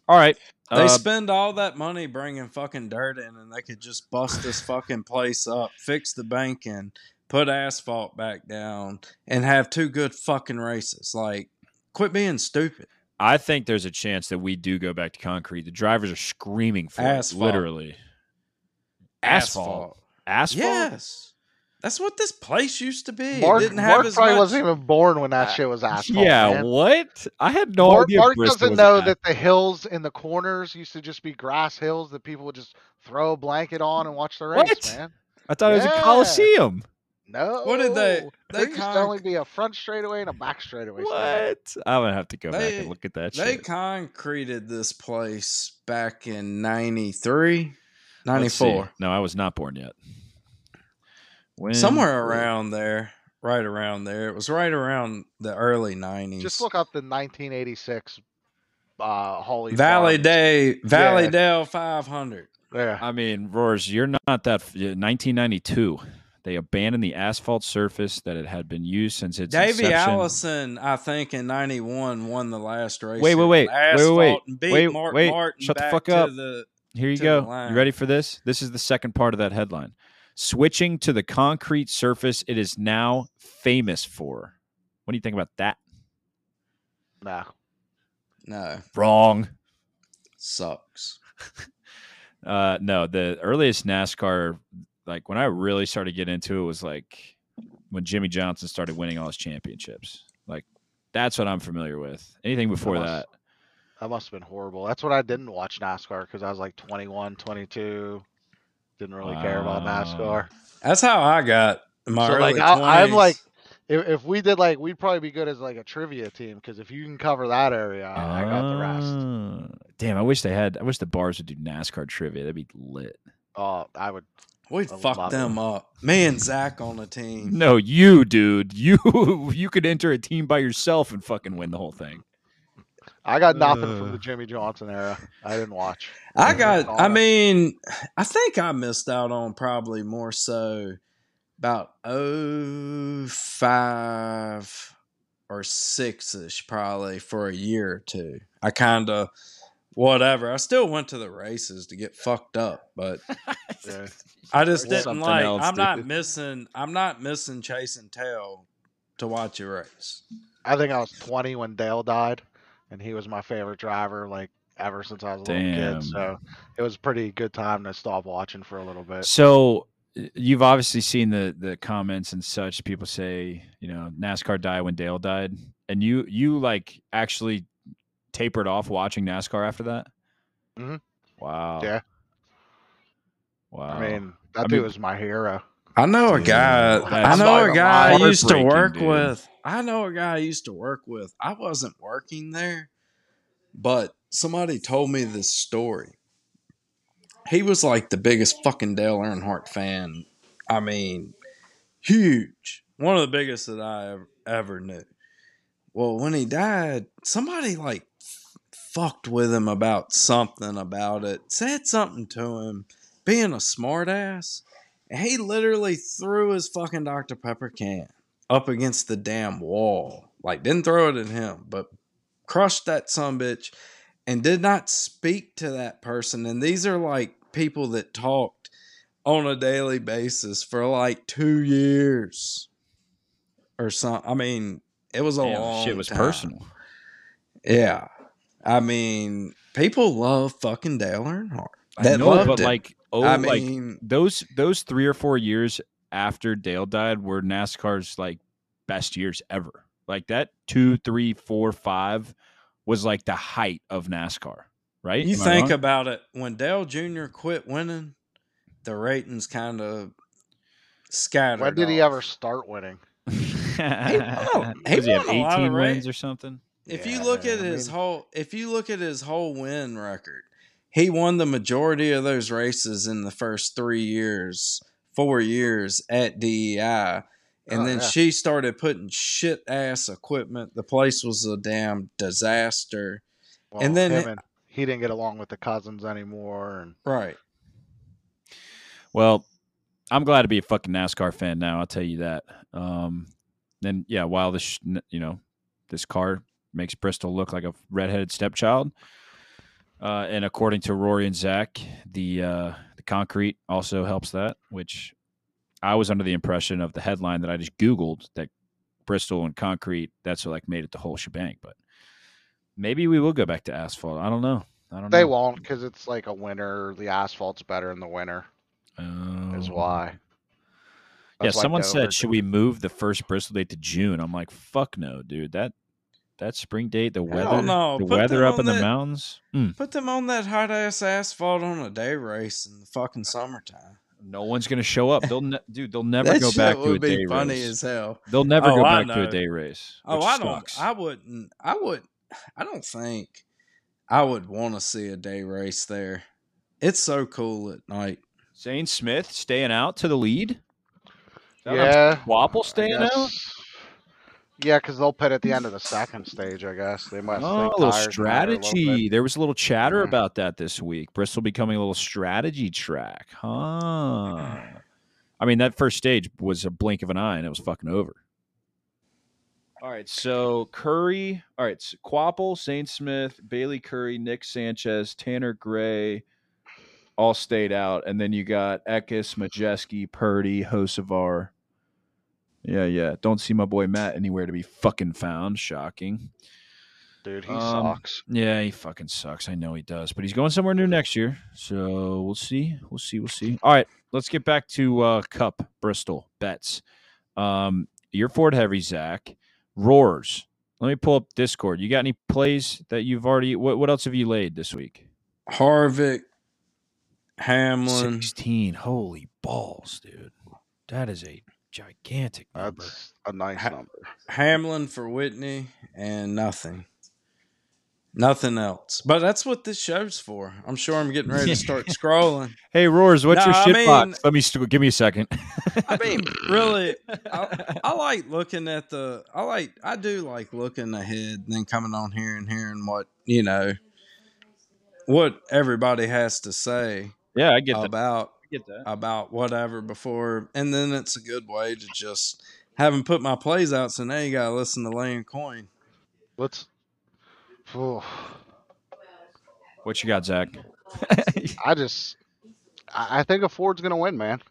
[SPEAKER 2] All right.
[SPEAKER 4] They
[SPEAKER 2] Uh,
[SPEAKER 4] spend all that money bringing fucking dirt in, and they could just bust this fucking place up, fix the banking, put asphalt back down, and have two good fucking races. Like, quit being stupid.
[SPEAKER 2] I think there's a chance that we do go back to concrete. The drivers are screaming for
[SPEAKER 4] Asphalt.
[SPEAKER 2] it, literally. Asphalt. Asphalt.
[SPEAKER 4] Yes, that's what this place used to be.
[SPEAKER 3] Mark,
[SPEAKER 4] it didn't
[SPEAKER 3] Mark
[SPEAKER 4] as
[SPEAKER 3] probably
[SPEAKER 4] much.
[SPEAKER 3] wasn't even born when that shit was asphalt.
[SPEAKER 2] Yeah.
[SPEAKER 3] man.
[SPEAKER 2] What? I had no
[SPEAKER 3] Mark,
[SPEAKER 2] idea.
[SPEAKER 3] Mark
[SPEAKER 2] Bristol
[SPEAKER 3] doesn't know that the hills in the corners used to just be grass hills that people would just throw a blanket on and watch the race,
[SPEAKER 2] What?
[SPEAKER 3] man.
[SPEAKER 2] I thought it was a Coliseum.
[SPEAKER 3] No.
[SPEAKER 4] What did they- they
[SPEAKER 3] There used to only be a front straightaway and a back straightaway. stand.
[SPEAKER 2] What? I'm gonna have to go back and look at that
[SPEAKER 4] They
[SPEAKER 2] shit.
[SPEAKER 4] concreted this place back in 93, 94.
[SPEAKER 2] No, I was not born yet. When
[SPEAKER 4] somewhere around there, right around there. It was right around the early nineties.
[SPEAKER 3] Just look up the 1986 uh, Holly
[SPEAKER 4] Valley
[SPEAKER 3] Farms.
[SPEAKER 4] Day, Valley
[SPEAKER 3] Yeah.
[SPEAKER 4] Dale five hundred.
[SPEAKER 3] Yeah.
[SPEAKER 2] I mean, Roars, you're not that. 1992. They abandoned the asphalt surface that it had been used since its
[SPEAKER 4] Davey
[SPEAKER 2] inception.
[SPEAKER 4] Allison, I think, in ninety one won the last race.
[SPEAKER 2] Wait, wait, wait, wait, wait, wait,
[SPEAKER 4] beat
[SPEAKER 2] wait,
[SPEAKER 4] Mark
[SPEAKER 2] wait,
[SPEAKER 4] Martin
[SPEAKER 2] shut the fuck up.
[SPEAKER 4] the-
[SPEAKER 2] Here you go. You ready for this? This is the second part of that headline. Switching to the concrete surface it is now famous for. What do you think about that?
[SPEAKER 3] Nah.
[SPEAKER 4] no,
[SPEAKER 2] Wrong.
[SPEAKER 4] sucks.
[SPEAKER 2] Uh, no, the earliest NASCAR, like when I really started getting into it, was like when Jimmie Johnson started winning all his championships. Like that's what I'm familiar with. Anything before
[SPEAKER 3] must-
[SPEAKER 2] that,
[SPEAKER 3] That must have been horrible. That's what I didn't watch NASCAR because I was like 21, 22. Didn't really care about
[SPEAKER 2] Wow.
[SPEAKER 3] NASCAR.
[SPEAKER 4] That's how I got my
[SPEAKER 3] so
[SPEAKER 4] early
[SPEAKER 3] like I, I'm like, if, if we did like, we'd probably be good as like a trivia team because if you can cover that area, I got the rest.
[SPEAKER 2] Ah, Damn, I wish they had. I wish the bars would do NASCAR trivia. That'd be lit.
[SPEAKER 3] Oh, I would.
[SPEAKER 4] we
[SPEAKER 3] I
[SPEAKER 4] fucked
[SPEAKER 3] love
[SPEAKER 4] them up. Me and Zack on the team.
[SPEAKER 2] No, you, dude, you you could enter a team by yourself and fucking win the whole thing.
[SPEAKER 3] I got nothing from
[SPEAKER 2] Uh.
[SPEAKER 3] the Jimmie Johnson era. I didn't watch.
[SPEAKER 4] I
[SPEAKER 3] Yeah.
[SPEAKER 4] got. I mean, I think I missed out on probably more so about oh five or six ish, probably for a year or two. I kind of whatever. I still went to the races to get fucked up, but
[SPEAKER 3] Yeah.
[SPEAKER 4] I just
[SPEAKER 2] Or
[SPEAKER 4] didn't like.
[SPEAKER 2] else,
[SPEAKER 4] I'm not missing. I'm not missing chasing tail to watch a race.
[SPEAKER 3] I think I was 20 when Dale died, and he was my favorite driver like ever since I was a little kid. So it was a pretty good time to stop watching for a little bit.
[SPEAKER 2] So you've obviously seen the the comments and such. People say, you know, NASCAR died when Dale died, and you you like actually tapered off watching NASCAR after that.
[SPEAKER 3] Mhm.
[SPEAKER 2] Wow.
[SPEAKER 3] Yeah.
[SPEAKER 2] Wow.
[SPEAKER 3] I mean, that
[SPEAKER 2] I
[SPEAKER 3] dude
[SPEAKER 2] mean-
[SPEAKER 3] was my hero.
[SPEAKER 4] I know a guy. I know a guy I used to work
[SPEAKER 2] dude.
[SPEAKER 4] with. I know a guy I used to work with. I wasn't working there, but somebody told me this story. He was like the biggest fucking Dale Earnhardt fan. I mean, huge. One of the biggest that I ever, ever knew. Well, when he died, somebody like fucked with him about something about it, said something to him, being a smartass. He literally threw his fucking Dr. Pepper can up against the damn wall. Like, didn't throw it at him, but crushed that son bitch and did not speak to that person. And these are like people that talked on a daily basis for like two years or something. I mean, it was a
[SPEAKER 2] Damn,
[SPEAKER 4] long
[SPEAKER 2] shit was
[SPEAKER 4] time.
[SPEAKER 2] personal.
[SPEAKER 4] Yeah. I mean, people love fucking Dale Earnhardt.
[SPEAKER 2] I know, but
[SPEAKER 4] him.
[SPEAKER 2] like, oh,
[SPEAKER 4] I
[SPEAKER 2] like
[SPEAKER 4] mean,
[SPEAKER 2] those those three or four years after Dale died were NASCAR's like best years ever. Like that two, mm-hmm. three, four, five was like the height of NASCAR, right?
[SPEAKER 4] You
[SPEAKER 2] Am
[SPEAKER 4] think about it when Dale Jr. quit winning, the ratings kind of scattered.
[SPEAKER 3] When did he ever start winning?
[SPEAKER 4] won- he
[SPEAKER 2] Does he have
[SPEAKER 4] won a lot of
[SPEAKER 2] 18
[SPEAKER 4] ra-
[SPEAKER 2] wins or something?
[SPEAKER 4] If you look at
[SPEAKER 3] I
[SPEAKER 4] his
[SPEAKER 3] mean-
[SPEAKER 4] whole, if you look at his whole win record, he won the majority of those races in the first three years, four years at DEI, and
[SPEAKER 3] Oh,
[SPEAKER 4] then
[SPEAKER 3] yeah.
[SPEAKER 4] she started putting shit ass equipment. The place was a damn disaster.
[SPEAKER 3] Well,
[SPEAKER 4] And then it-
[SPEAKER 3] and, he didn't get along with the cousins anymore, and
[SPEAKER 4] Right.
[SPEAKER 2] Well, I'm glad to be a fucking NASCAR fan now. I'll tell you that. Um, then yeah, while this you know this car makes Bristol look like a redheaded stepchild, uh, and according to Rory and Zach, the uh, the concrete also helps that. Which I was under the impression of the headline that I just googled that Bristol and concrete that's what like made it the whole shebang. But maybe we will go back to asphalt. I don't know. I don't
[SPEAKER 3] they
[SPEAKER 2] know.
[SPEAKER 3] won't because it's like a winter. The asphalt's better in the winter, is
[SPEAKER 2] Oh.
[SPEAKER 3] why.
[SPEAKER 2] Yeah,
[SPEAKER 3] That's why
[SPEAKER 2] someone said, should we move the first Bristol date to June? I'm like, fuck no, dude. That that spring date, the weather,
[SPEAKER 4] no.
[SPEAKER 2] the
[SPEAKER 4] Put
[SPEAKER 2] weather up
[SPEAKER 4] on
[SPEAKER 2] in the mountains. Mm,
[SPEAKER 4] Put them on that hot ass asphalt on a day race in the fucking summertime.
[SPEAKER 2] no one's gonna show up. They'll, ne- dude, they'll never go back to a
[SPEAKER 4] would be
[SPEAKER 2] day
[SPEAKER 4] funny
[SPEAKER 2] race.
[SPEAKER 4] as hell.
[SPEAKER 2] They'll never
[SPEAKER 4] Oh,
[SPEAKER 2] go
[SPEAKER 4] I
[SPEAKER 2] back to a day race.
[SPEAKER 4] Oh,
[SPEAKER 2] which
[SPEAKER 4] I don't. I wouldn't. I would. I don't think I would want to see a day race there. It's so cool at night.
[SPEAKER 2] Zane Smith staying out to the lead. Is that what I'm
[SPEAKER 3] Yeah,
[SPEAKER 2] Wapple staying out.
[SPEAKER 3] Guess- Yeah, because they'll pit at the end of the second stage. I guess they might.
[SPEAKER 2] Oh, a little
[SPEAKER 3] tires matter a little
[SPEAKER 2] strategy. There was a little chatter
[SPEAKER 3] Yeah.
[SPEAKER 2] about that this week. Bristol becoming a little strategy track, huh? I mean, that first stage was a blink of an eye, and it was fucking over. All right, so Currey. All right, so Quapple, Zane Smith, Bayley Currey, Nick Sanchez, Tanner Gray, all stayed out, and then you got Eckes, Majeski, Purdy, Hocevar. Yeah, yeah. Don't see my boy Matt anywhere to be fucking found. Shocking.
[SPEAKER 3] Dude, he
[SPEAKER 2] Um,
[SPEAKER 3] sucks.
[SPEAKER 2] Yeah, he fucking sucks. I know he does, but he's going somewhere new next year. So we'll see. We'll see. We'll see. All right, let's get back to uh, Cup Bristol bets. Um, your Ford Heavy Zach roars. Let me pull up Discord. You got any plays that you've already? What What else have you laid this week?
[SPEAKER 4] Harvick, Hamlin.
[SPEAKER 2] Sixteen. Holy balls, dude! That is a gigantic number.
[SPEAKER 3] That's a nice
[SPEAKER 4] Ha-
[SPEAKER 3] number.
[SPEAKER 4] Hamlin for Whitney, and nothing. Nothing else. But that's what this show's for. I'm sure I'm getting ready to start scrolling.
[SPEAKER 2] Hey, roars. What's
[SPEAKER 4] No,
[SPEAKER 2] your
[SPEAKER 4] I
[SPEAKER 2] shit
[SPEAKER 4] mean-
[SPEAKER 2] box? Let me st- give me a second.
[SPEAKER 4] I mean, really, I, I like looking at the. I like. I do like looking ahead and then coming on here and hearing what you know, what everybody has to say
[SPEAKER 2] yeah, I get
[SPEAKER 4] about
[SPEAKER 2] I get that.
[SPEAKER 4] About whatever before, and then it's a good way to just having put my plays out. So now you gotta listen to laying coin.
[SPEAKER 3] Let's. Phew.
[SPEAKER 2] What you got, Zach?
[SPEAKER 3] I just. I I think a Ford's gonna win, man.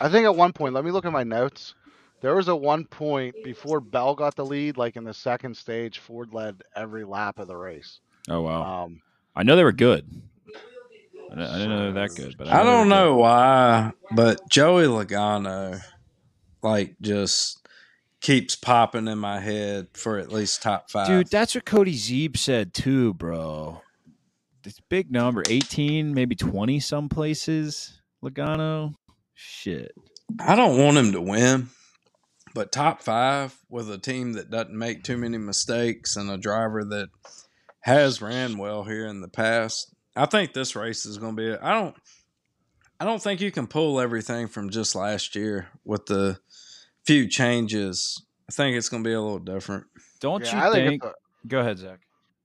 [SPEAKER 3] I think at one point, let me look at my notes. There was a one point before Bell got the lead, like in the second stage, Ford led every lap of the race.
[SPEAKER 2] Oh wow.
[SPEAKER 3] Um,
[SPEAKER 2] I know they were good. I didn't, know they were that good, but
[SPEAKER 4] I
[SPEAKER 2] know they
[SPEAKER 4] don't
[SPEAKER 2] were
[SPEAKER 4] know why, but Joey Logano, like, just keeps popping in my head for at least top five.
[SPEAKER 2] Dude, that's what Cody Zeeb said too, bro. It's big number, eighteen, maybe twenty some places. Logano, shit.
[SPEAKER 4] I don't want him to win, but top five with a team that doesn't make too many mistakes and a driver that has ran well here in the past. I think this race is going to be. I don't. I don't think you can pull everything from just last year with the few changes. I think it's going to be a little different.
[SPEAKER 2] Don't
[SPEAKER 3] yeah, I
[SPEAKER 2] you
[SPEAKER 3] think,
[SPEAKER 2] think?
[SPEAKER 3] a,
[SPEAKER 2] Go ahead, Zach.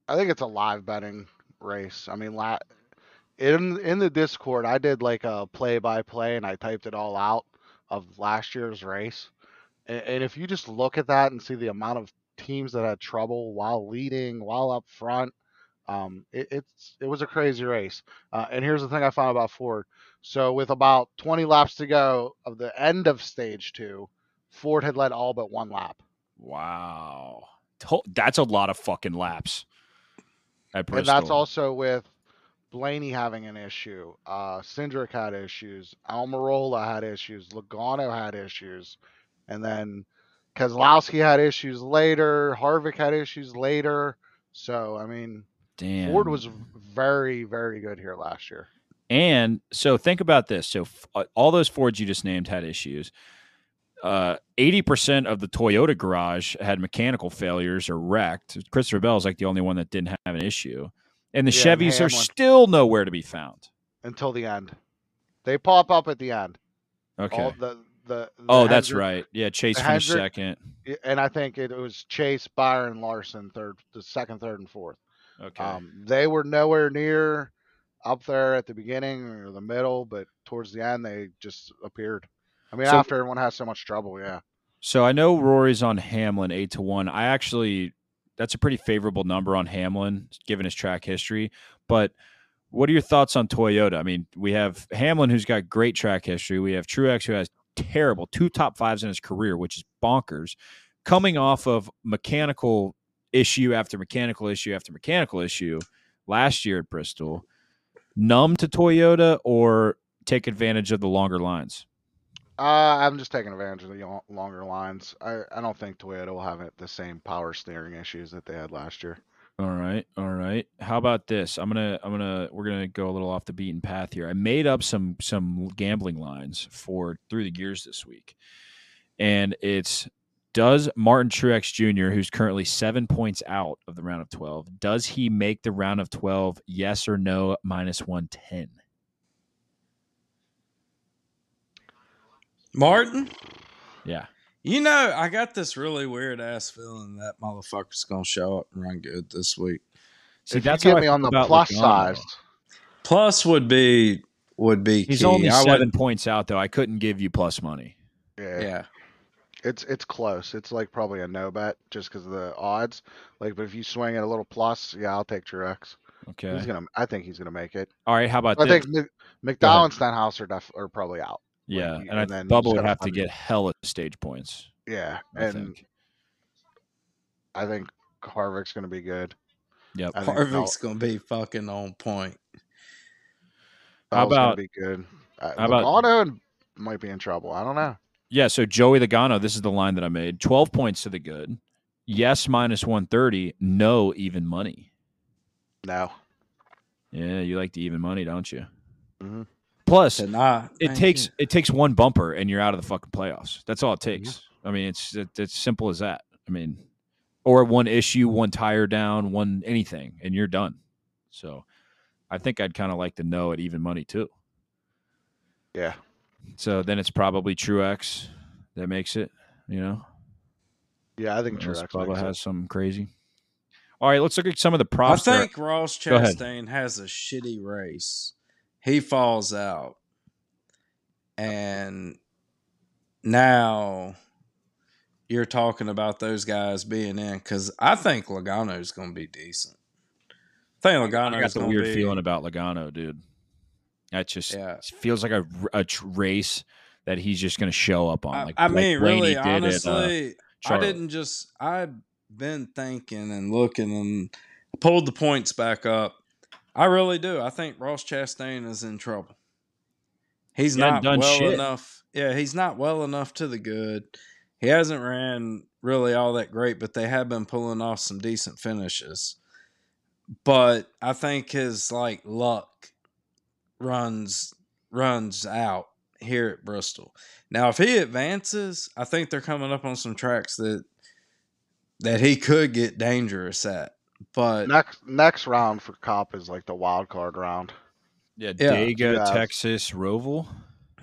[SPEAKER 3] I think it's a live betting race. I mean, la- in in the Discord, I did like a play by play, and I typed it all out of last year's race. And, and if you just look at that and see the amount of teams that had trouble while leading, while up front, um, it, it's it was a crazy race. Uh, and here's the thing I found about Ford. So with about 20 laps to go of the end of stage two, Ford had led all but one lap.
[SPEAKER 2] Wow, that's a lot of fucking laps.
[SPEAKER 3] And that's also with Blaney having an issue. Uh, Cindric had issues. Almirola had issues. Logano had issues. And then Keselowski had issues later. Harvick had issues later. So I mean,
[SPEAKER 2] Damn.
[SPEAKER 3] Ford was very, very good here last year.
[SPEAKER 2] And so think about this. So f- uh, all those Fords you just named had issues. Uh, 80% of the Toyota garage had mechanical failures or wrecked. Christopher Bell is like the only one that didn't have an issue. And the
[SPEAKER 3] Yeah, and
[SPEAKER 2] Chevys are still nowhere to be found.
[SPEAKER 3] until the end. They pop up at the end.
[SPEAKER 2] Okay.
[SPEAKER 3] All the, the, the
[SPEAKER 2] oh, that's
[SPEAKER 3] Hendrick-
[SPEAKER 2] right. Yeah, Chase finished
[SPEAKER 3] Hendrick-
[SPEAKER 2] second.
[SPEAKER 3] And I think it was Chase, Byron, Larson, third, the second, third, and fourth.
[SPEAKER 2] Okay.
[SPEAKER 3] Um, they were nowhere near up there at the beginning or the middle, but towards the end they just appeared. I mean,
[SPEAKER 2] So-
[SPEAKER 3] after everyone has so much trouble, yeah.
[SPEAKER 2] So I know Rory's on Hamlin eight to one. I actually that's a pretty favorable number on Hamlin given his track history. But what are your thoughts on Toyota? I mean, we have Hamlin who's got great track history. We have Truex who has terrible two top fives in his career, which is bonkers, coming off of mechanical issue after mechanical issue after mechanical issue last year at Bristol. Numb to Toyota or take advantage of the longer lines?
[SPEAKER 3] Uh, I'm just taking advantage of the longer lines. I, I don't think Toyota will have it, the same power steering issues that they had last year.
[SPEAKER 2] All right, all right. How about this? I'm gonna, I'm gonna, we're gonna go a little off the beaten path here. I made up some some gambling lines for through the gears this week, and it's does Martin Truex Jr., who's currently seven points out of the round of twelve, does he make the round of twelve? Yes or no? Minus one ten.
[SPEAKER 4] Martin,
[SPEAKER 2] Yeah.
[SPEAKER 4] you know, I got this really weird ass feeling that motherfucker's gonna show up and run good this week.
[SPEAKER 2] See,
[SPEAKER 3] if
[SPEAKER 2] that's
[SPEAKER 3] you
[SPEAKER 2] how
[SPEAKER 3] get me on the plus
[SPEAKER 2] Logano.
[SPEAKER 3] size,
[SPEAKER 4] Plus would be would be
[SPEAKER 2] He's
[SPEAKER 4] key.
[SPEAKER 2] only
[SPEAKER 4] I would-
[SPEAKER 2] seven points out, though. I couldn't give you plus money.
[SPEAKER 3] yeah,
[SPEAKER 4] Yeah.
[SPEAKER 3] It's it's close. It's like probably a no bet just because of the odds. Like, but if you swing at a little plus, yeah, I'll take Truex.
[SPEAKER 2] Okay.
[SPEAKER 3] He's gonna. I think he's gonna make it.
[SPEAKER 2] All right. How about
[SPEAKER 3] I
[SPEAKER 2] this?
[SPEAKER 3] think Mc- McDowell and Stenhouse are def- are probably out.
[SPEAKER 2] yeah,
[SPEAKER 3] you-
[SPEAKER 2] and I
[SPEAKER 3] and then
[SPEAKER 2] Bubba would have to
[SPEAKER 3] find-
[SPEAKER 2] get hella stage points.
[SPEAKER 3] Yeah,
[SPEAKER 2] I
[SPEAKER 3] and
[SPEAKER 2] think.
[SPEAKER 3] I think Harvick's gonna be good.
[SPEAKER 2] Yep.
[SPEAKER 3] I Bell-
[SPEAKER 4] Harvick's gonna be fucking on point.
[SPEAKER 2] How
[SPEAKER 3] Bell's gonna
[SPEAKER 2] about-
[SPEAKER 3] be good? Uh,
[SPEAKER 2] how about-
[SPEAKER 3] Logano and might be in trouble. I don't know.
[SPEAKER 2] Yeah, so Joey Logano, this is the line that I made. 12 points to the good. Yes, minus 130. No, even money.
[SPEAKER 3] No.
[SPEAKER 2] Yeah, you like the even money, don't you?
[SPEAKER 3] Mhm.
[SPEAKER 2] Plus,
[SPEAKER 4] To
[SPEAKER 2] it takes
[SPEAKER 4] you.
[SPEAKER 2] it takes one bumper and you're out of the fucking playoffs. That's all it
[SPEAKER 3] Mm-hmm.
[SPEAKER 2] takes. I mean, it's it, it's simple as that. I mean, or one issue, one tire down, one anything, and you're done. So, I think I'd kind of like to know at even money too.
[SPEAKER 3] Yeah.
[SPEAKER 2] So then it's probably Truex that makes it. You know.
[SPEAKER 3] Yeah, I think Truex
[SPEAKER 2] Bubba
[SPEAKER 3] makes it.
[SPEAKER 2] has some crazy. All right, let's look at some of the
[SPEAKER 4] I
[SPEAKER 2] props. there.
[SPEAKER 4] think Ross
[SPEAKER 2] Go.
[SPEAKER 4] Chastain has a shitty race. He falls out. And now you're talking about those guys being in because I think Logano's going to be decent. I think
[SPEAKER 2] I got
[SPEAKER 4] Logano's
[SPEAKER 2] the weird
[SPEAKER 4] be.
[SPEAKER 2] feeling about Logano, dude. That just
[SPEAKER 4] Yeah.
[SPEAKER 2] feels like a, a race that he's just going to show up on.
[SPEAKER 4] I,
[SPEAKER 2] Like,
[SPEAKER 4] I
[SPEAKER 2] like
[SPEAKER 4] mean,
[SPEAKER 2] Blaney
[SPEAKER 4] really,
[SPEAKER 2] did at, uh,
[SPEAKER 4] honestly, I didn't just. I've been thinking and looking and pulled the points back up. I really do. I think Ross Chastain is in trouble. He's
[SPEAKER 2] He
[SPEAKER 4] not
[SPEAKER 2] done
[SPEAKER 4] well
[SPEAKER 2] shit.
[SPEAKER 4] enough. Yeah, he's not well enough to the good. He hasn't ran really all that great, but they have been pulling off some decent finishes. But I think his like luck runs runs out here at Bristol. Now, if he advances, I think they're coming up on some tracks that that he could get dangerous at. But
[SPEAKER 3] Next next round for Cop is like the wild card round.
[SPEAKER 2] yeah,
[SPEAKER 4] yeah.
[SPEAKER 2] Dega,
[SPEAKER 3] Yeah.
[SPEAKER 2] Texas, Roval.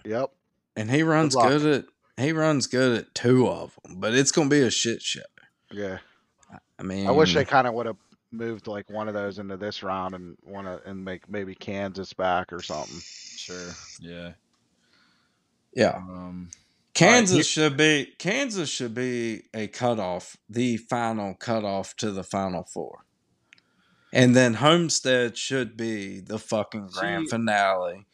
[SPEAKER 3] Yep.
[SPEAKER 4] and he runs
[SPEAKER 3] luck.
[SPEAKER 4] good at he runs good at two of them, but it's gonna be a shit show.
[SPEAKER 3] Yeah.
[SPEAKER 4] I mean,
[SPEAKER 3] I wish they kind of would have moved like one of those into this round and want to and make maybe Kansas back or something.
[SPEAKER 2] Sure. Yeah.
[SPEAKER 4] yeah.
[SPEAKER 2] Um,
[SPEAKER 4] Kansas
[SPEAKER 2] here-
[SPEAKER 4] should be Kansas should be a cutoff, the final cutoff to the final four. And then Homestead should be the fucking grand
[SPEAKER 2] See,
[SPEAKER 4] finale.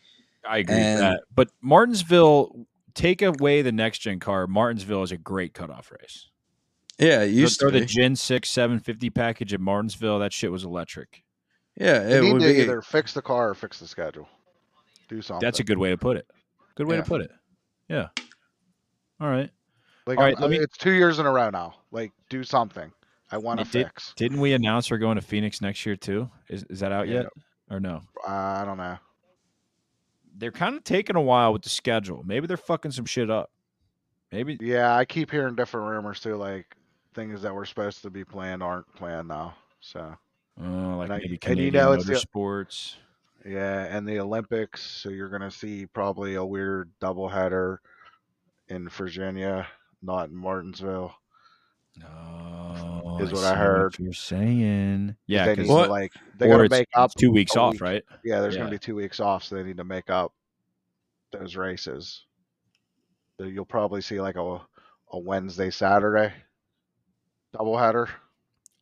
[SPEAKER 2] I agree with that. But Martinsville, take away the next gen car. Martinsville is a great cutoff race.
[SPEAKER 4] Yeah, it used
[SPEAKER 2] Throw
[SPEAKER 4] to
[SPEAKER 2] the
[SPEAKER 4] be.
[SPEAKER 2] Gen 6 750 package at Martinsville. That shit was electric.
[SPEAKER 4] Yeah,
[SPEAKER 3] They
[SPEAKER 4] it
[SPEAKER 3] need
[SPEAKER 4] would
[SPEAKER 3] to
[SPEAKER 4] be.
[SPEAKER 3] either fix the car or fix the schedule. Do something.
[SPEAKER 2] That's a good way to put it. Good way
[SPEAKER 4] Yeah.
[SPEAKER 2] to put it. Yeah. All right.
[SPEAKER 3] Like
[SPEAKER 2] All
[SPEAKER 3] I'm-
[SPEAKER 2] let me-
[SPEAKER 3] it's two years in a row now. Like do something. I want to
[SPEAKER 2] You did-
[SPEAKER 3] fix.
[SPEAKER 2] Didn't we announce we're going to Phoenix next year too? Is is that out
[SPEAKER 3] Yeah.
[SPEAKER 2] yet or no?
[SPEAKER 3] Uh, I don't know.
[SPEAKER 2] They're kind of taking a while with the schedule. Maybe they're fucking some shit up. Maybe
[SPEAKER 3] Yeah, I keep hearing different rumors too. Like things that were supposed to be planned aren't planned now. So
[SPEAKER 2] uh, like
[SPEAKER 3] I-
[SPEAKER 2] maybe
[SPEAKER 3] and you
[SPEAKER 2] Canadian
[SPEAKER 3] know it's the-
[SPEAKER 2] motorsports.
[SPEAKER 3] yeah, and the Olympics. So you're gonna see probably a weird doubleheader in Virginia, not in Martinsville.
[SPEAKER 2] Oh,
[SPEAKER 3] Is what
[SPEAKER 2] see
[SPEAKER 3] I heard.
[SPEAKER 2] you're saying, yeah,
[SPEAKER 3] they need
[SPEAKER 2] 'cause-
[SPEAKER 3] to,
[SPEAKER 4] What?
[SPEAKER 3] like they
[SPEAKER 2] or
[SPEAKER 3] gotta make up.
[SPEAKER 2] two weeks off,
[SPEAKER 3] week.
[SPEAKER 2] right?
[SPEAKER 3] Yeah, there's
[SPEAKER 2] Yeah.
[SPEAKER 3] gonna be two weeks off, so they need to make up those races. So you'll probably see like a a Wednesday, Saturday doubleheader.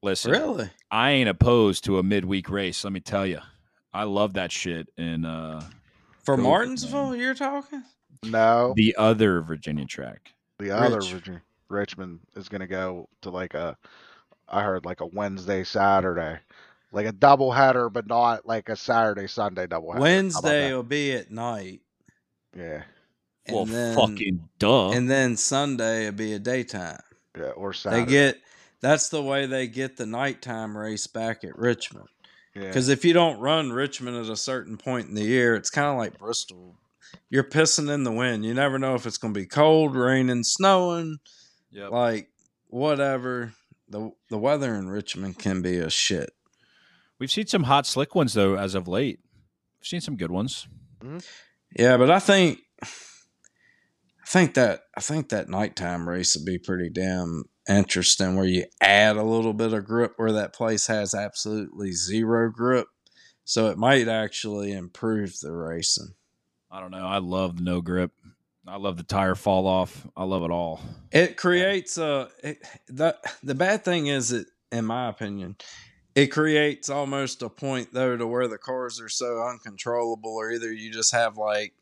[SPEAKER 2] Listen,
[SPEAKER 4] Really?
[SPEAKER 2] I ain't opposed to a midweek race. Let me tell you, I love that shit. And uh,
[SPEAKER 4] For
[SPEAKER 2] Go,
[SPEAKER 4] Martinsville, you're talking?
[SPEAKER 3] No,
[SPEAKER 2] the other Virginia track.
[SPEAKER 3] the other
[SPEAKER 4] Rich.
[SPEAKER 3] Virginia, Richmond is gonna go to like a. I heard like a Wednesday, Saturday, like a doubleheader, but not like a Saturday, Sunday doubleheader. How
[SPEAKER 4] Wednesday will be at night.
[SPEAKER 3] Yeah,
[SPEAKER 4] And
[SPEAKER 2] well,
[SPEAKER 4] then,
[SPEAKER 2] fucking duh.
[SPEAKER 4] And then Sunday will be a daytime.
[SPEAKER 3] yeah, or Saturday.
[SPEAKER 4] They get that's the way they get the nighttime race back at Richmond.
[SPEAKER 3] yeah.
[SPEAKER 4] Because if you don't run Richmond at a certain point in the year, it's kind of like Bristol. You're pissing in the wind. You never know if it's going to be cold, raining, snowing,
[SPEAKER 2] Yep.
[SPEAKER 4] like whatever. the The weather in Richmond can be a shit.
[SPEAKER 2] We've seen some hot, slick ones though, as of late. We've seen some good ones. Mm-hmm.
[SPEAKER 4] Yeah, but I think I think that I think that nighttime race would be pretty damn interesting where you add a little bit of grip where that place has absolutely zero grip. So it might actually improve the racing.
[SPEAKER 2] I don't know. I love the no grip. I love the tire fall off. I love it all.
[SPEAKER 4] It creates a it, the the bad thing is it in my opinion it creates almost a point though to where the cars are so uncontrollable or either you just have like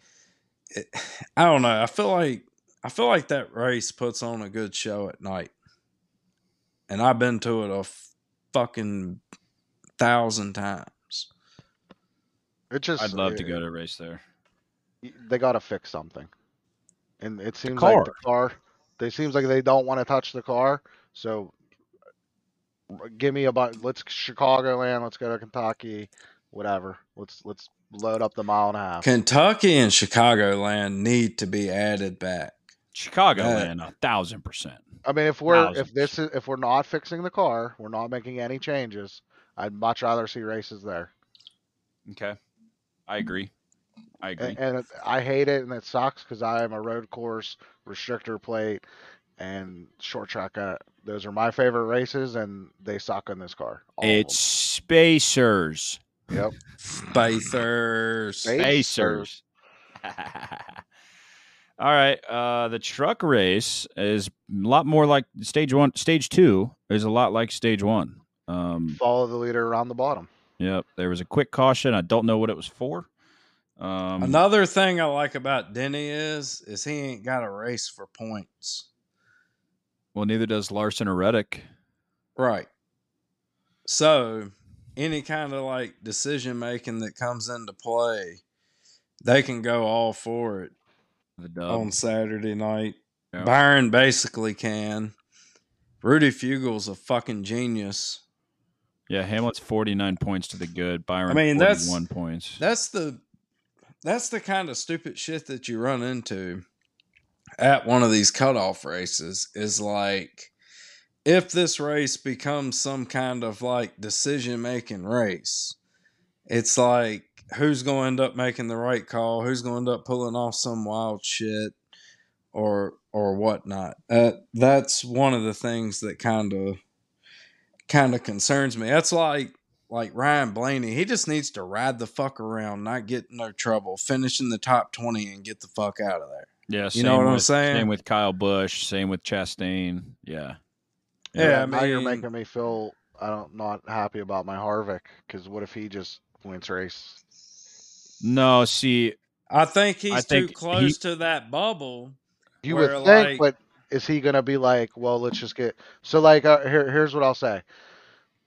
[SPEAKER 4] it, I don't know I feel like I feel like that race puts on a good show at night and I've been to it a f- fucking thousand times
[SPEAKER 3] it just
[SPEAKER 2] I'd love to
[SPEAKER 3] uh,
[SPEAKER 2] go to a race there.
[SPEAKER 3] they got to fix something. And it seems
[SPEAKER 2] car.
[SPEAKER 3] like the car, they seems like they don't want to touch the car. So give me a bunch. Let's Chicagoland. Let's go to Kentucky. Whatever. Let's let's load up the mile and a half.
[SPEAKER 4] Kentucky and Chicagoland need to be added back
[SPEAKER 2] Chicagoland, a thousand percent.
[SPEAKER 3] I mean, if we're if this is if we're not fixing the car, we're not making any changes. I'd much rather see races there.
[SPEAKER 2] Okay, I agree. I agree.
[SPEAKER 3] And, and it, I hate it, and it sucks because I am a road course restrictor plate and short track. Uh, those are my favorite races, and they suck on this car. all of 'em.
[SPEAKER 2] it's spacers.
[SPEAKER 3] Yep.
[SPEAKER 4] Spacers
[SPEAKER 3] Space-
[SPEAKER 2] Spacers. All right. Uh, the truck race is a lot more like stage one. Stage two is a lot like stage one. Um,
[SPEAKER 3] Follow the leader around the bottom.
[SPEAKER 2] yep. There was a quick caution. I don't know what it was for. Um,
[SPEAKER 4] Another thing I like about Denny is is he ain't got a race for points.
[SPEAKER 2] well, neither does Larson or Reddick.
[SPEAKER 4] Right. So any kind of like decision making that comes into play, they can go all for it
[SPEAKER 2] The dub.
[SPEAKER 4] on Saturday night.
[SPEAKER 2] Yeah.
[SPEAKER 4] Byron basically can. Rudy Fugle's a fucking genius.
[SPEAKER 2] yeah, Hamlin's forty nine points to the good. Byron,
[SPEAKER 4] I mean, that's-
[SPEAKER 2] one points.
[SPEAKER 4] That's the that's the kind of stupid shit that you run into at one of these cutoff races is like if this race becomes some kind of like decision making race, it's like who's going to end up making the right call, who's going to end up pulling off some wild shit or or whatnot. Uh, that's one of the things that kind of kind of concerns me. That's like like Ryan Blaney, he just needs to ride the fuck around, not get in no trouble, finish in the top twenty, and get the fuck out of there.
[SPEAKER 2] yeah,
[SPEAKER 4] you know what I'm saying?
[SPEAKER 2] Same with Kyle Busch. Same with Chastain. Yeah.
[SPEAKER 4] Yeah, I
[SPEAKER 3] now you're making me feel I don't not happy about my Harvick because what if he just wins race?
[SPEAKER 2] No, see,
[SPEAKER 4] I think he's
[SPEAKER 2] I
[SPEAKER 4] too close
[SPEAKER 2] he-
[SPEAKER 4] to that bubble.
[SPEAKER 3] You would think,
[SPEAKER 4] like-
[SPEAKER 3] but is he gonna be like, well, let's just get so like uh, here? Here's what I'll say.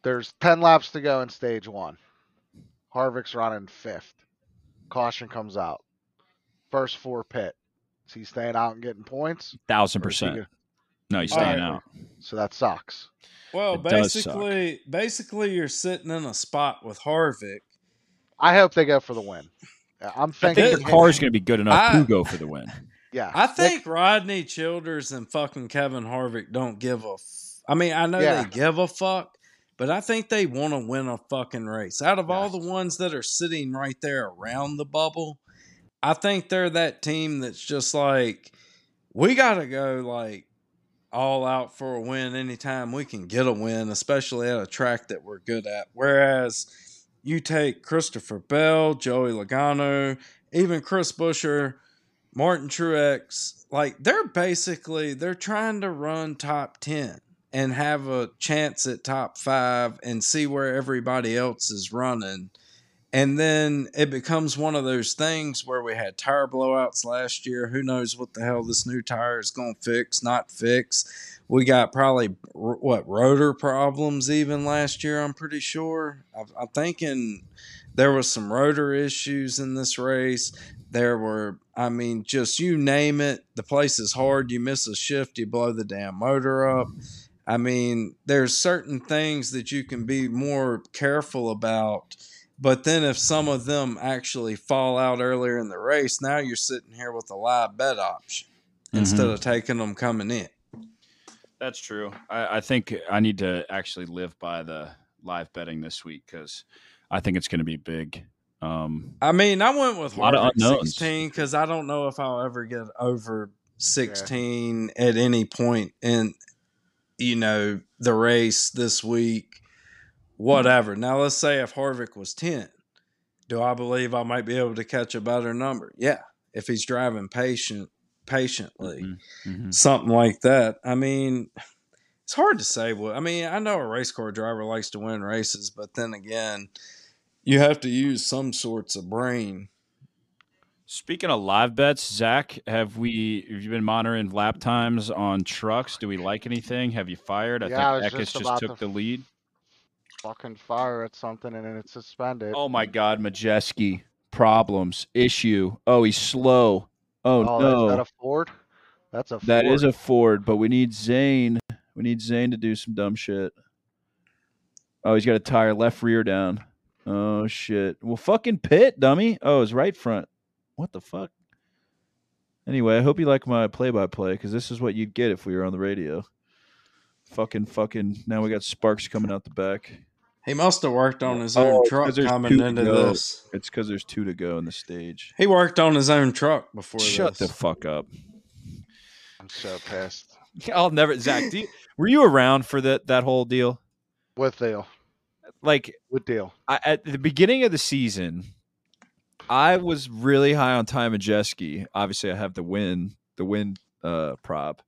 [SPEAKER 3] There's ten laps to go in stage one. Harvick's running fifth. Caution comes out. First four pit. Is he staying out and getting points?
[SPEAKER 2] thousand
[SPEAKER 3] Or is he
[SPEAKER 2] percent. No, he's
[SPEAKER 3] All
[SPEAKER 2] staying
[SPEAKER 3] right.
[SPEAKER 2] out.
[SPEAKER 3] So that sucks.
[SPEAKER 4] Well,
[SPEAKER 2] It does suck.
[SPEAKER 4] basically, basically, you're sitting in a spot with Harvick.
[SPEAKER 3] I hope they go for the win. I'm
[SPEAKER 2] I
[SPEAKER 3] thinking.
[SPEAKER 2] think the
[SPEAKER 3] him-
[SPEAKER 2] car's going to be good enough
[SPEAKER 4] I-
[SPEAKER 2] to go for the win.
[SPEAKER 3] Yeah,
[SPEAKER 4] I
[SPEAKER 3] Nick-
[SPEAKER 4] think Rodney Childers and fucking Kevin Harvick don't give a. F- I mean, I know
[SPEAKER 3] Yeah.
[SPEAKER 4] they give a fuck, but I think they want to win a fucking race. Out of all the ones that are sitting right there around the bubble, I think they're that team that's just like, we got to go like all out for a win anytime we can get a win, especially at a track that we're good at. Whereas you take Christopher Bell, Joey Logano, even Chris Buescher, Martin Truex, like they're basically they're trying to run top 10 and have a chance at top 5 and see where everybody else is running. And then it becomes one of those things where we had tire blowouts last year. Who knows what the hell this new tire is going to fix, not fix. We got probably what rotor problems even last year. I'm pretty sure. I, I'm thinking there was some rotor issues in this race. There were, I mean, just you name it. The place is hard. You miss a shift, you blow the damn motor up. I mean, there's certain things that you can be more careful about. But then if some of them actually fall out earlier in the race, now you're sitting here with a live bet option mm-hmm. instead of taking them coming in.
[SPEAKER 2] That's true. I, I think I need to actually live by the live betting this week because I think it's going to be big. Um,
[SPEAKER 4] I mean, I went with
[SPEAKER 2] A lot of unknowns.
[SPEAKER 4] 16 because I don't know if I'll ever get over 16 at any point in, you know, the race this week, whatever. Now, let's say if Harvick was 10, do I believe I might be able to catch a better number? Yeah, if he's driving patient patiently,
[SPEAKER 2] mhm, mhm.
[SPEAKER 4] something like that. I mean, it's hard to say what. I mean, I know a race car driver likes to win races, but then again, you have to use some sorts of brain.
[SPEAKER 2] Speaking of live bets, Zach, have we have you been monitoring lap times on trucks? Do we like anything? Have you fired? I
[SPEAKER 3] Yeah, I was
[SPEAKER 2] think Eckes
[SPEAKER 3] just
[SPEAKER 2] just, took
[SPEAKER 3] to-
[SPEAKER 2] the lead.
[SPEAKER 3] fucking fire at something and then it's suspended.
[SPEAKER 2] Oh my God, Majeski problems issue. Oh, he's slow. Oh,
[SPEAKER 3] Oh,
[SPEAKER 2] no,
[SPEAKER 3] is that a Ford? That's a
[SPEAKER 2] that
[SPEAKER 3] Ford.
[SPEAKER 2] is a Ford, but we need Zane. We need Zane to do some dumb shit. Oh, he's got a tire left rear down. Oh shit. Well, fucking pit, dummy. Oh, his right front. What the fuck? Anyway, I hope you like my play-by-play because this is what you'd get if we were on the radio. Fucking, fucking. Now we got sparks coming out the back.
[SPEAKER 4] He must have worked on his
[SPEAKER 2] Oh,
[SPEAKER 4] own
[SPEAKER 2] it's
[SPEAKER 4] truck
[SPEAKER 2] 'cause there's
[SPEAKER 4] coming into this.
[SPEAKER 2] It's because there's two to go in the stage.
[SPEAKER 4] He worked on his own truck before
[SPEAKER 2] Shut
[SPEAKER 4] this.
[SPEAKER 2] the fuck up.
[SPEAKER 3] I'm so pissed.
[SPEAKER 2] I'll never. Zach, do you, were you around for that that whole deal?
[SPEAKER 3] With deal.
[SPEAKER 2] Like
[SPEAKER 3] With deal.
[SPEAKER 2] I, at the beginning of the season, I was really high on Ty Majeski. Obviously, I have the win, the win uh, prop.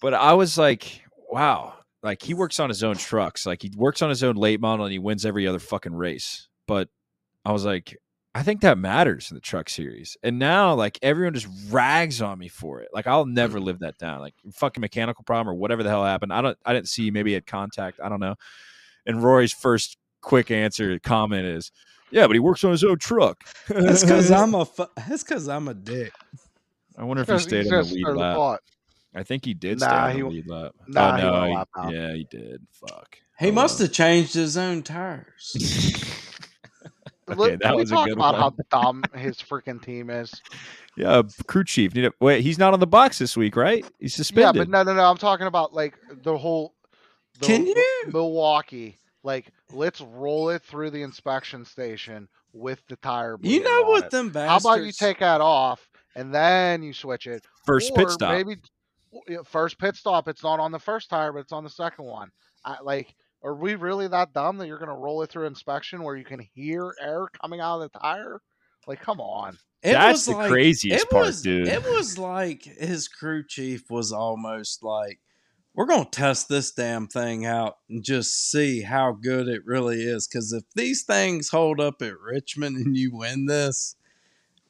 [SPEAKER 2] But I was like, wow, like he works on his own trucks. Like he works on his own late model and he wins every other fucking race. But I was like, I think that matters in the truck series. And now, like everyone just rags on me for it. Like I'll never mm. live that down. Like fucking mechanical problem or whatever the hell happened. I don't. I didn't see. Maybe he had contact. I don't know. And Rory's first quick answer comment is, "Yeah, but he works on his own truck."
[SPEAKER 4] That's because I'm a. Fu- that's because I'm a dick.
[SPEAKER 2] I wonder if he stayed in the lead
[SPEAKER 3] a
[SPEAKER 2] lap.
[SPEAKER 3] Bot.
[SPEAKER 2] I think he did
[SPEAKER 3] Nah,
[SPEAKER 2] stay on
[SPEAKER 3] he
[SPEAKER 2] the
[SPEAKER 3] w-
[SPEAKER 2] lead lap.
[SPEAKER 3] nah,
[SPEAKER 2] oh no,
[SPEAKER 3] went a
[SPEAKER 2] he-
[SPEAKER 3] lap
[SPEAKER 2] yeah, he did. Fuck.
[SPEAKER 4] He
[SPEAKER 2] Oh,
[SPEAKER 4] must have changed his own tires.
[SPEAKER 2] Okay,
[SPEAKER 3] Let-
[SPEAKER 2] that
[SPEAKER 3] Can we
[SPEAKER 2] was a
[SPEAKER 3] talk
[SPEAKER 2] good
[SPEAKER 3] about
[SPEAKER 2] one.
[SPEAKER 3] how dumb his freaking team is?
[SPEAKER 2] Yeah, crew chief. Need a, wait, he's not on the box this week, right? He's suspended.
[SPEAKER 3] Yeah, but no, no, no. I'm talking about like the whole. The
[SPEAKER 4] Can
[SPEAKER 3] whole-
[SPEAKER 4] you?
[SPEAKER 3] Milwaukee? Like, let's roll it through the inspection station with the tire.
[SPEAKER 4] You know
[SPEAKER 3] on
[SPEAKER 4] what
[SPEAKER 3] it.
[SPEAKER 4] them bastards.
[SPEAKER 3] How about you take that off and then you switch it?
[SPEAKER 2] First
[SPEAKER 3] Or
[SPEAKER 2] pit stop.
[SPEAKER 3] Maybe yeah, first pit stop. It's not on the first tire, but it's on the second one. I, like, are we really that dumb that you're gonna roll it through inspection where you can hear air coming out of the tire? Like, come on.
[SPEAKER 4] It
[SPEAKER 2] That's
[SPEAKER 4] was
[SPEAKER 2] the
[SPEAKER 4] like-
[SPEAKER 2] craziest part,
[SPEAKER 4] was,
[SPEAKER 2] dude.
[SPEAKER 4] It was like his crew chief was almost like, "We're gonna test this damn thing out and just see how good it really is." Because if these things hold up at Richmond and you win this,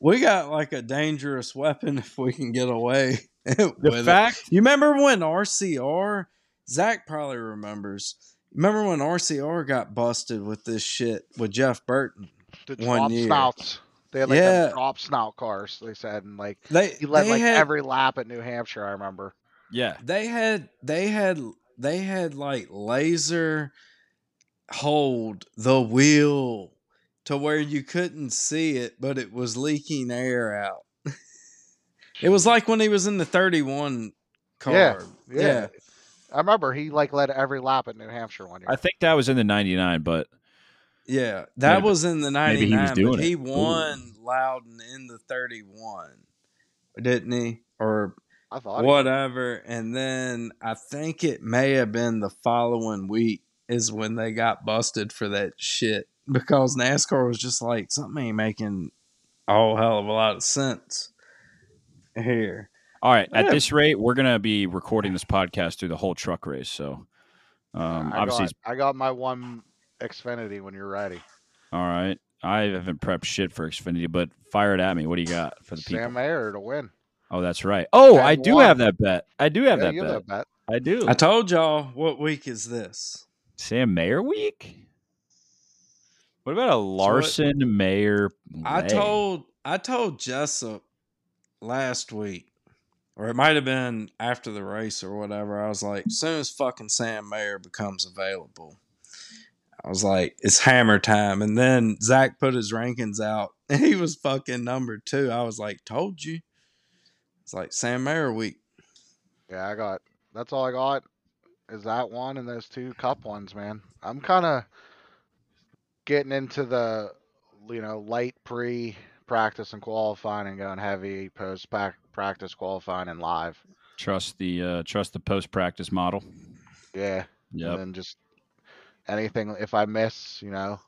[SPEAKER 4] we got like a dangerous weapon if we can get away
[SPEAKER 2] The
[SPEAKER 4] with it.
[SPEAKER 2] fact
[SPEAKER 4] You remember when RCR? Zach probably remembers. Remember when RCR got busted with this shit with Jeff Burton?
[SPEAKER 3] The
[SPEAKER 4] One
[SPEAKER 3] drop
[SPEAKER 4] year.
[SPEAKER 3] snouts. They had like
[SPEAKER 4] Yeah.
[SPEAKER 3] them drop snout cars. They said, and like
[SPEAKER 4] They
[SPEAKER 3] he led
[SPEAKER 4] they
[SPEAKER 3] like
[SPEAKER 4] had,
[SPEAKER 3] every lap at New Hampshire. I remember.
[SPEAKER 2] Yeah.
[SPEAKER 4] they had they had they had like laser hold the wheel to where you couldn't see it but it was leaking air out it was like when he was in the 31 car
[SPEAKER 3] Yeah, yeah. I remember he like led every lap at New Hampshire one year.
[SPEAKER 2] I think that was in the 99, but
[SPEAKER 4] yeah that
[SPEAKER 2] Maybe-
[SPEAKER 4] was in the
[SPEAKER 2] maybe he was
[SPEAKER 4] 99
[SPEAKER 2] doing
[SPEAKER 4] but he
[SPEAKER 2] it. Ooh.
[SPEAKER 4] won loudon in the 31 didn't he or
[SPEAKER 3] I thought he-
[SPEAKER 4] whatever. And then I think it may have been the following week is when they got busted for that shit because NASCAR was just like something ain't making a whole hell of a lot of sense here.
[SPEAKER 2] all right. At
[SPEAKER 4] Yeah.
[SPEAKER 2] this rate, we're gonna be recording this podcast through the whole truck race. So, um,
[SPEAKER 3] I
[SPEAKER 2] obviously,
[SPEAKER 3] got, I got my one Xfinity when you're ready.
[SPEAKER 2] all right. I haven't prepped shit for Xfinity, but fire it at me. What do you got for the people?
[SPEAKER 3] Sam Mayer to win.
[SPEAKER 2] Oh, that's right. Oh,
[SPEAKER 3] Ten
[SPEAKER 2] I do
[SPEAKER 3] one.
[SPEAKER 2] have that bet. I do have
[SPEAKER 3] yeah,
[SPEAKER 2] that
[SPEAKER 3] you
[SPEAKER 2] bet.
[SPEAKER 3] have that bet.
[SPEAKER 2] I do.
[SPEAKER 4] I told y'all what week is this.
[SPEAKER 2] Sam Mayer week. What about a Larson Mayer?
[SPEAKER 4] I told I told Jessup last week, or it might have been after the race or whatever. I was like, as soon as fucking Sam Mayer becomes available, I was like, it's hammer time. And then Zach put his rankings out, and he was fucking number two. I was like, told you. It's like Sam Mayer week.
[SPEAKER 3] Yeah, I got. That's all I got. Is that one and those two cup ones, man. I'm kind of getting into the, you know, light pre practice and qualifying and going heavy post practice qualifying and live.
[SPEAKER 2] trust the uh, trust the post practice model.
[SPEAKER 3] Yeah.
[SPEAKER 2] Yeah.
[SPEAKER 3] And then just anything if I miss, you know,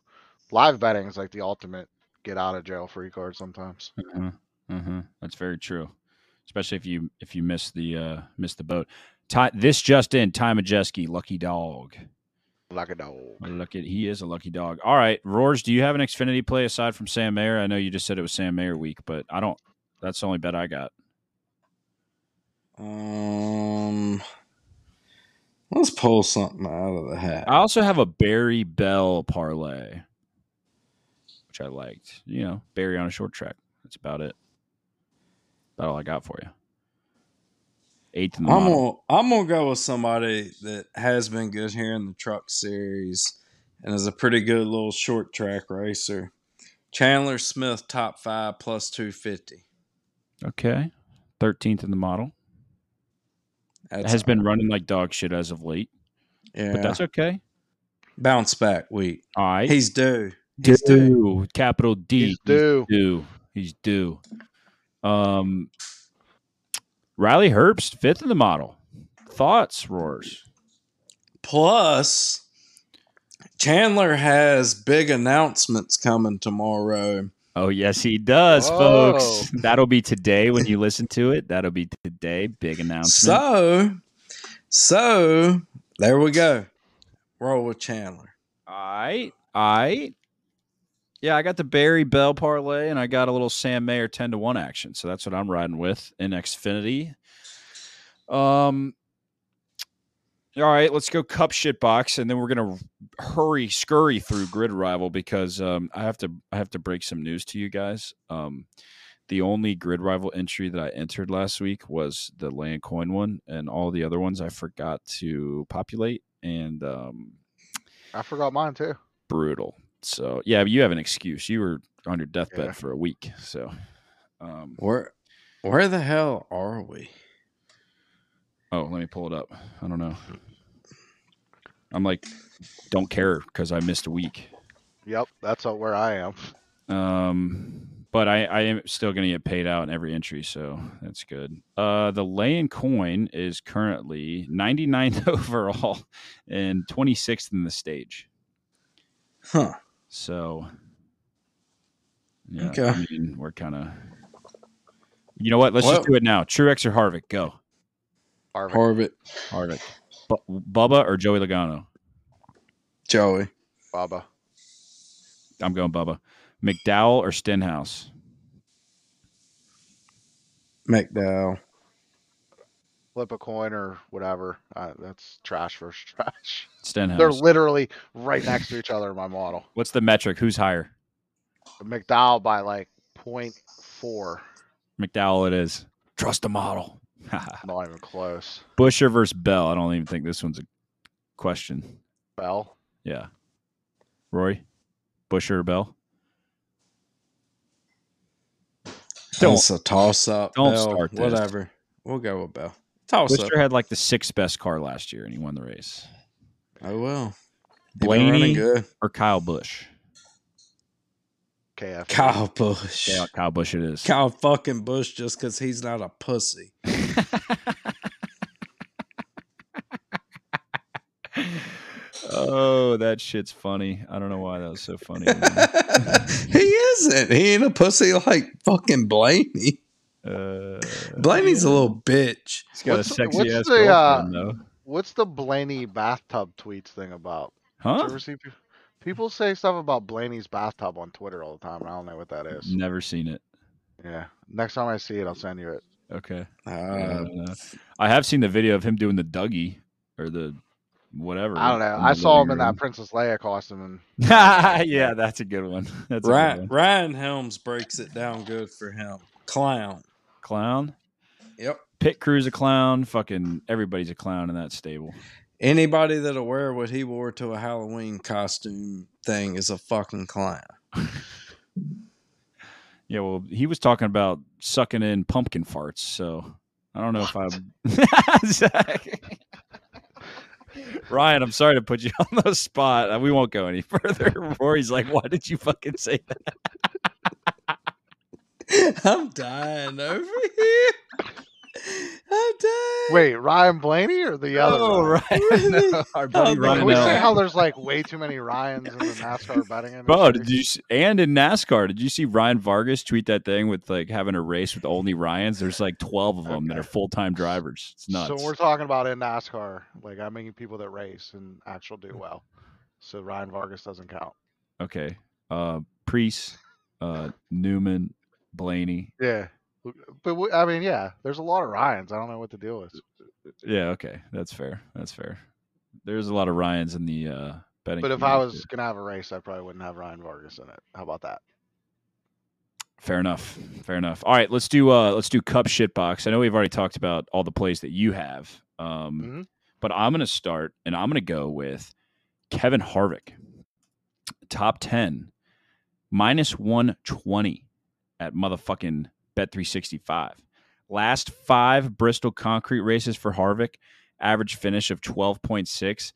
[SPEAKER 3] live betting is like the ultimate get out of jail free card sometimes.
[SPEAKER 2] Uh-huh. Uh-huh. That's very true. Especially if you if you miss the uh miss the boat. Ty, this just in, Ty Majeski, lucky dog.
[SPEAKER 3] Like a dog.
[SPEAKER 2] Look at he is a lucky dog. All right, Roars, do you have an Xfinity play aside from Sam Mayer? I know you just said it was Sam Mayer week, but I don't. That's the only bet I got.
[SPEAKER 4] Um, let's pull something out of the hat.
[SPEAKER 2] I also have a Berry Bell parlay, which I liked. You know, Berry on a short track. That's about it. About all I got for you. Eighth in the
[SPEAKER 4] I'm
[SPEAKER 2] model.
[SPEAKER 4] gonna I'm gonna go with somebody that has been good here in the truck series and is a pretty good little short track racer. Chandler Smith, top five plus two fifty.
[SPEAKER 2] Okay, thirteenth in the model. It has been running like dog shit as of late,
[SPEAKER 4] yeah.
[SPEAKER 2] but that's okay.
[SPEAKER 4] bounce back week.
[SPEAKER 2] All right,
[SPEAKER 4] He's due. He's due.
[SPEAKER 2] due. Capital D.
[SPEAKER 3] He's due.
[SPEAKER 2] due. He's due. Um, Riley Herbst, fifth in the model. Thoughts, roars.
[SPEAKER 4] Plus, Chandler has big announcements coming tomorrow.
[SPEAKER 2] Oh yes, he does,
[SPEAKER 3] Whoa.
[SPEAKER 2] folks. That'll be today when you listen to it. That'll be today. Big announcement.
[SPEAKER 4] So, so there we go. Roll with Chandler.
[SPEAKER 2] All right, all right. Yeah, I got the Berry Bell parlay, and I got a little Sam Mayer ten to one action. So that's what I'm riding with in Xfinity. Um. All right, let's go cup shit box, and then we're gonna hurry scurry through grid rival because um, I have to I have to break some news to you guys. Um, the only grid rival entry that I entered last week was the land coin one, and all the other ones I forgot to populate, and um,
[SPEAKER 3] I forgot mine too.
[SPEAKER 2] brutal. So yeah, but you have an excuse. You were on your deathbed
[SPEAKER 3] Yeah.
[SPEAKER 2] for a week. So um,
[SPEAKER 4] Where, where the hell are we?
[SPEAKER 2] oh, let me pull it up. I don't know. I'm like, don't care because I missed a week.
[SPEAKER 3] Yep, that's where I am.
[SPEAKER 2] Um, but I, I am still going to get paid out in every entry, so that's good. Uh, the lay-in coin is currently 99th overall and 26th in the stage.
[SPEAKER 4] Huh.
[SPEAKER 2] So, yeah,
[SPEAKER 4] Okay.
[SPEAKER 2] I mean, we're kind of. You know what? Let's
[SPEAKER 4] Well-
[SPEAKER 2] just do it now. Truex or Harvick? Go.
[SPEAKER 3] Harvick.
[SPEAKER 4] Harvick,
[SPEAKER 2] Harvick. Bu- Bubba or Joey Logano?
[SPEAKER 4] Joey,
[SPEAKER 3] Baba.
[SPEAKER 2] I'm going Bubba. McDowell or Stenhouse?
[SPEAKER 4] McDowell.
[SPEAKER 3] Flip a coin or whatever. Uh, that's trash versus trash.
[SPEAKER 2] Stenhouse.
[SPEAKER 3] They're literally right next to each other in my model.
[SPEAKER 2] What's the metric? Who's higher?
[SPEAKER 3] McDowell by like 0.4.
[SPEAKER 2] McDowell. It is. Trust the model.
[SPEAKER 3] Not even close.
[SPEAKER 2] Buescher versus Bell. I don't even think this one's a question.
[SPEAKER 3] Bell.
[SPEAKER 2] Yeah. Rory, Buescher or Bell? Don't-
[SPEAKER 4] It's a toss up.
[SPEAKER 2] don't
[SPEAKER 4] Bell,
[SPEAKER 2] start this.
[SPEAKER 4] Whatever. We'll go with Bell. Toss up.
[SPEAKER 2] Had like the sixth best car last year, and he won the race.
[SPEAKER 4] Oh well. He
[SPEAKER 2] Blaney or Kyle Busch?
[SPEAKER 3] KF.
[SPEAKER 4] Kyle Busch.
[SPEAKER 2] Yeah, Kyle Busch it is.
[SPEAKER 4] Kyle fucking Busch just because he's not a pussy.
[SPEAKER 2] oh, that shit's funny. I don't know why that was so funny.
[SPEAKER 4] he isn't. He ain't a pussy like fucking Blaney.
[SPEAKER 2] Uh,
[SPEAKER 4] Blaney's a little bitch.
[SPEAKER 2] he's got
[SPEAKER 3] What's-
[SPEAKER 2] a sexy
[SPEAKER 3] what's
[SPEAKER 2] ass
[SPEAKER 3] the, uh,
[SPEAKER 2] girlfriend, though.
[SPEAKER 3] What's the Blaney bathtub tweets thing about?
[SPEAKER 2] Huh?
[SPEAKER 3] ever see people say stuff about Blaney's bathtub on Twitter all the time? and I don't know what that is.
[SPEAKER 2] Never seen it.
[SPEAKER 3] Yeah. Next time I see it, I'll send you it.
[SPEAKER 2] Okay.
[SPEAKER 4] Uh,
[SPEAKER 2] I. I have seen the video of him doing the Dougie or the whatever.
[SPEAKER 3] I don't know. I saw him
[SPEAKER 2] living
[SPEAKER 3] in that. Princess Leia costume, and
[SPEAKER 2] yeah, that's a good one. That's a good
[SPEAKER 4] Ryan,
[SPEAKER 2] one.
[SPEAKER 4] Ryan Helms breaks it down good for him. Clown.
[SPEAKER 2] Clown.
[SPEAKER 4] Yep.
[SPEAKER 2] Pit crew's a clown. Fucking everybody's a clown in that stable.
[SPEAKER 4] Anybody that'll wear what he wore to a Halloween costume thing is a fucking clown.
[SPEAKER 2] Yeah, well, he was talking about sucking in pumpkin farts, so I don't know if I'm. Zach. Ryan, I'm sorry to put you on the spot. We won't go any further. Rory's like, "Why did you fucking say that?"
[SPEAKER 4] I'm dying over here. I'm dying.
[SPEAKER 3] wait, Ryan Blaney or the other?
[SPEAKER 2] Oh,
[SPEAKER 3] Ryan?
[SPEAKER 2] Ryan, our buddy
[SPEAKER 4] Oh,
[SPEAKER 2] Ryan.
[SPEAKER 3] Can we say how there's like way too many Ryans in the NASCAR betting industry?
[SPEAKER 2] Bro, did you s- and in NASCAR, did you see Ryan Vargas tweet that thing with like having a race with only Ryans? There's like 12 of them that are full time drivers. It's nuts.
[SPEAKER 3] So we're talking about in NASCAR, like I mean people that race and actually do well. So Ryan Vargas doesn't count.
[SPEAKER 2] okay. Uh, Preece, uh, Newman, Blaney.
[SPEAKER 3] Yeah, but we, I mean, yeah, there's a lot of Ryans. I don't know what the deal is.
[SPEAKER 2] Yeah, okay. That's fair. That's fair. There's a lot of Ryans in the uh, betting.
[SPEAKER 3] But if I was
[SPEAKER 2] too.
[SPEAKER 3] gonna have a race, I probably wouldn't have Ryan Vargas in it. How about that?
[SPEAKER 2] Fair enough. Fair enough. All right, let's do uh let's do cup shitbox. I know we've already talked about all the plays that you have. Um
[SPEAKER 3] Mhm.
[SPEAKER 2] but I'm gonna start and I'm gonna go with Kevin Harvick. Top 10 minus 120 at motherfucking bet 365. Last five Bristol concrete races for Harvick, average finish of 12.6.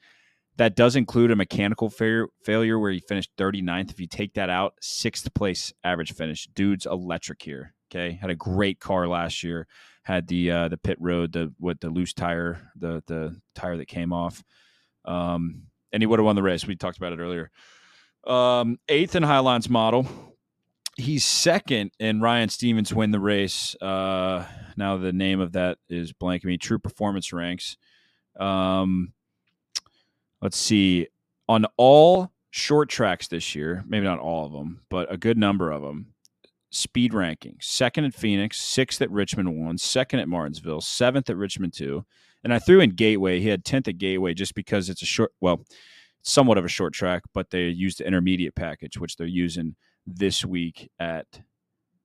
[SPEAKER 2] That does include a mechanical failure, failure where he finished 39th. If you take that out, sixth place average finish. Dude's electric here. Okay, had a great car last year. Had the uh, the pit road, the with the loose tire, the the tire that came off. Um, and he would have won the race. We talked about it earlier. Um, eighth in Highline's model. He's second in Ryan Stevens win the race. Uh, now the name of that is blanking me. True Performance ranks. Um, let's see on all short tracks this year maybe not all of them but a good number of them speed ranking second at phoenix sixth at richmond one second at martinsville seventh at richmond two and i threw in gateway he had 10th at gateway just because it's a short well somewhat of a short track but they used the intermediate package which they're using this week at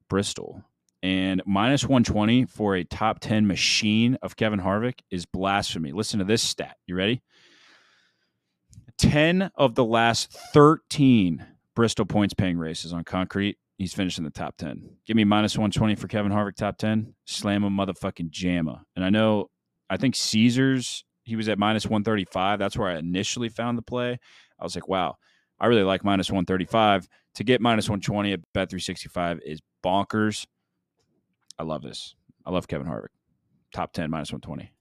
[SPEAKER 2] bristol and minus 120 for a top 10 machine of kevin harvick is blasphemy listen to this stat you ready 10 of the last 13 Bristol points paying races on concrete, he's finished in the top 10. Give me minus 120 for Kevin Harvick, top 10. Slam a motherfucking jamma. And I know, I think Caesars, he was at minus 135. That's where I initially found the play. I was like, wow, I really like minus 135. To get minus 120 at Bet 365 is bonkers. I love this. I love Kevin Harvick. Top 10, minus 120.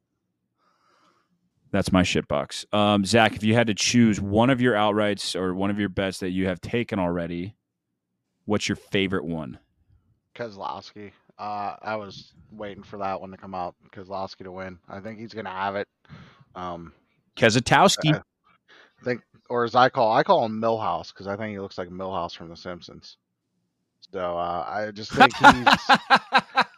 [SPEAKER 2] That's my shit box. Um, Zach, if you had to choose one of your outrights or one of your bets that you have taken already, what's your favorite one?
[SPEAKER 3] Keselowski. Uh, I was waiting for that one to come out. Keselowski to win. I think he's gonna have it. Um,
[SPEAKER 2] Kezatowski.
[SPEAKER 3] Uh, think, or as I call, I call him Milhouse because I think he looks like Milhouse from The Simpsons. So uh, I just think he's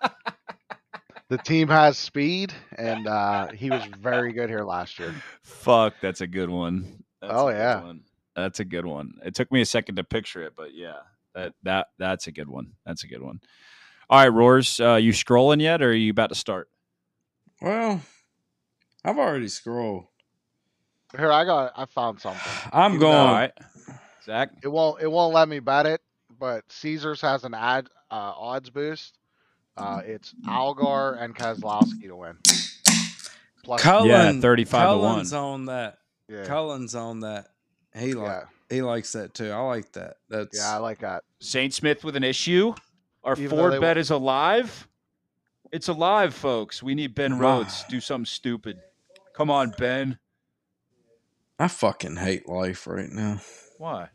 [SPEAKER 3] the team has speed, and uh, he was very good here last year.
[SPEAKER 2] Fuck, that's a good one. That's
[SPEAKER 3] Oh,
[SPEAKER 2] a good
[SPEAKER 3] yeah.
[SPEAKER 2] one. That's a good one. It took me a second to picture it, but yeah, that that that's a good one. That's a good one. All right, Roars, uh, you scrolling yet, or are you about to start?
[SPEAKER 4] Well, I've already scrolled.
[SPEAKER 3] Here, I got. I found something.
[SPEAKER 4] I'm
[SPEAKER 3] Even
[SPEAKER 4] going.
[SPEAKER 3] though-
[SPEAKER 2] All right, Zach.
[SPEAKER 3] It won't. It won't let me bet it. But Caesars has an ad uh, odds boost. Uh, it's Algar and Keselowski to win. Plus,
[SPEAKER 4] Cullen,
[SPEAKER 2] Yeah, 35 to one.
[SPEAKER 4] Cullen's on that.
[SPEAKER 3] yeah,
[SPEAKER 4] Cullen's on that. He like
[SPEAKER 3] yeah,
[SPEAKER 4] he likes that too. I like that. That's
[SPEAKER 3] yeah. I like that.
[SPEAKER 2] Zane Smith with an issue. Our
[SPEAKER 3] Even
[SPEAKER 2] Ford
[SPEAKER 3] they
[SPEAKER 2] bet
[SPEAKER 3] wa-
[SPEAKER 2] is alive. It's alive, folks. We need Ben. Rhodes. Do something stupid. Come on, Ben.
[SPEAKER 4] I fucking hate life right now.
[SPEAKER 2] Why?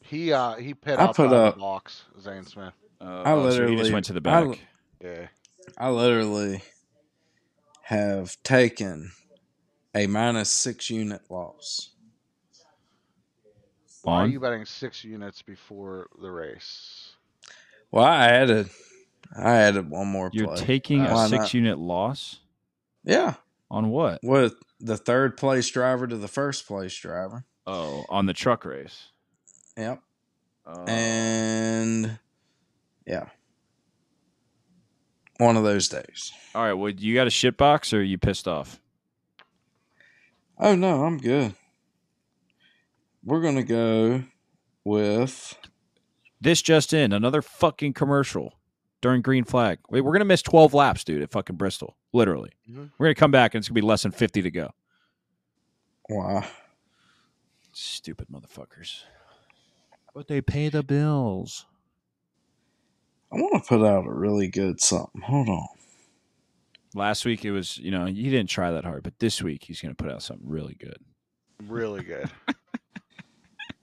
[SPEAKER 3] He uh he pit
[SPEAKER 4] I
[SPEAKER 3] outside
[SPEAKER 4] put
[SPEAKER 3] the
[SPEAKER 4] up-
[SPEAKER 3] box. Zane Smith.
[SPEAKER 2] Uh,
[SPEAKER 4] I
[SPEAKER 2] oh, so he just
[SPEAKER 4] literally-
[SPEAKER 2] went to the
[SPEAKER 4] I-
[SPEAKER 3] Yeah.
[SPEAKER 4] I literally have taken a minus six unit loss.
[SPEAKER 3] Why are you betting six units before the race?
[SPEAKER 4] Well, I added, I added one more
[SPEAKER 2] You're
[SPEAKER 4] play.
[SPEAKER 2] taking
[SPEAKER 3] Uh,
[SPEAKER 2] a six
[SPEAKER 4] not?
[SPEAKER 2] unit loss
[SPEAKER 4] yeah,
[SPEAKER 2] on what?
[SPEAKER 4] with the third place driver to the first place driver.
[SPEAKER 2] Oh, on the truck race.
[SPEAKER 4] Yep,
[SPEAKER 2] Oh.
[SPEAKER 4] and yeah, one of those days.
[SPEAKER 2] all right. Well, you got a shit box, or are you pissed off?
[SPEAKER 4] Oh no, I'm good. We're gonna go with
[SPEAKER 2] This just in, another fucking commercial during green flag. Wait, we're gonna miss twelve laps, dude, at fucking Bristol. Literally,
[SPEAKER 3] Mhm.
[SPEAKER 2] we're gonna come back and it's gonna be less than fifty to go.
[SPEAKER 4] wow.
[SPEAKER 2] Stupid motherfuckers. But they pay the bills.
[SPEAKER 4] I want to put out a really good something. Hold on.
[SPEAKER 2] Last week it was, you know, he didn't try that hard, but this week he's gonna put out something really good.
[SPEAKER 3] Really good.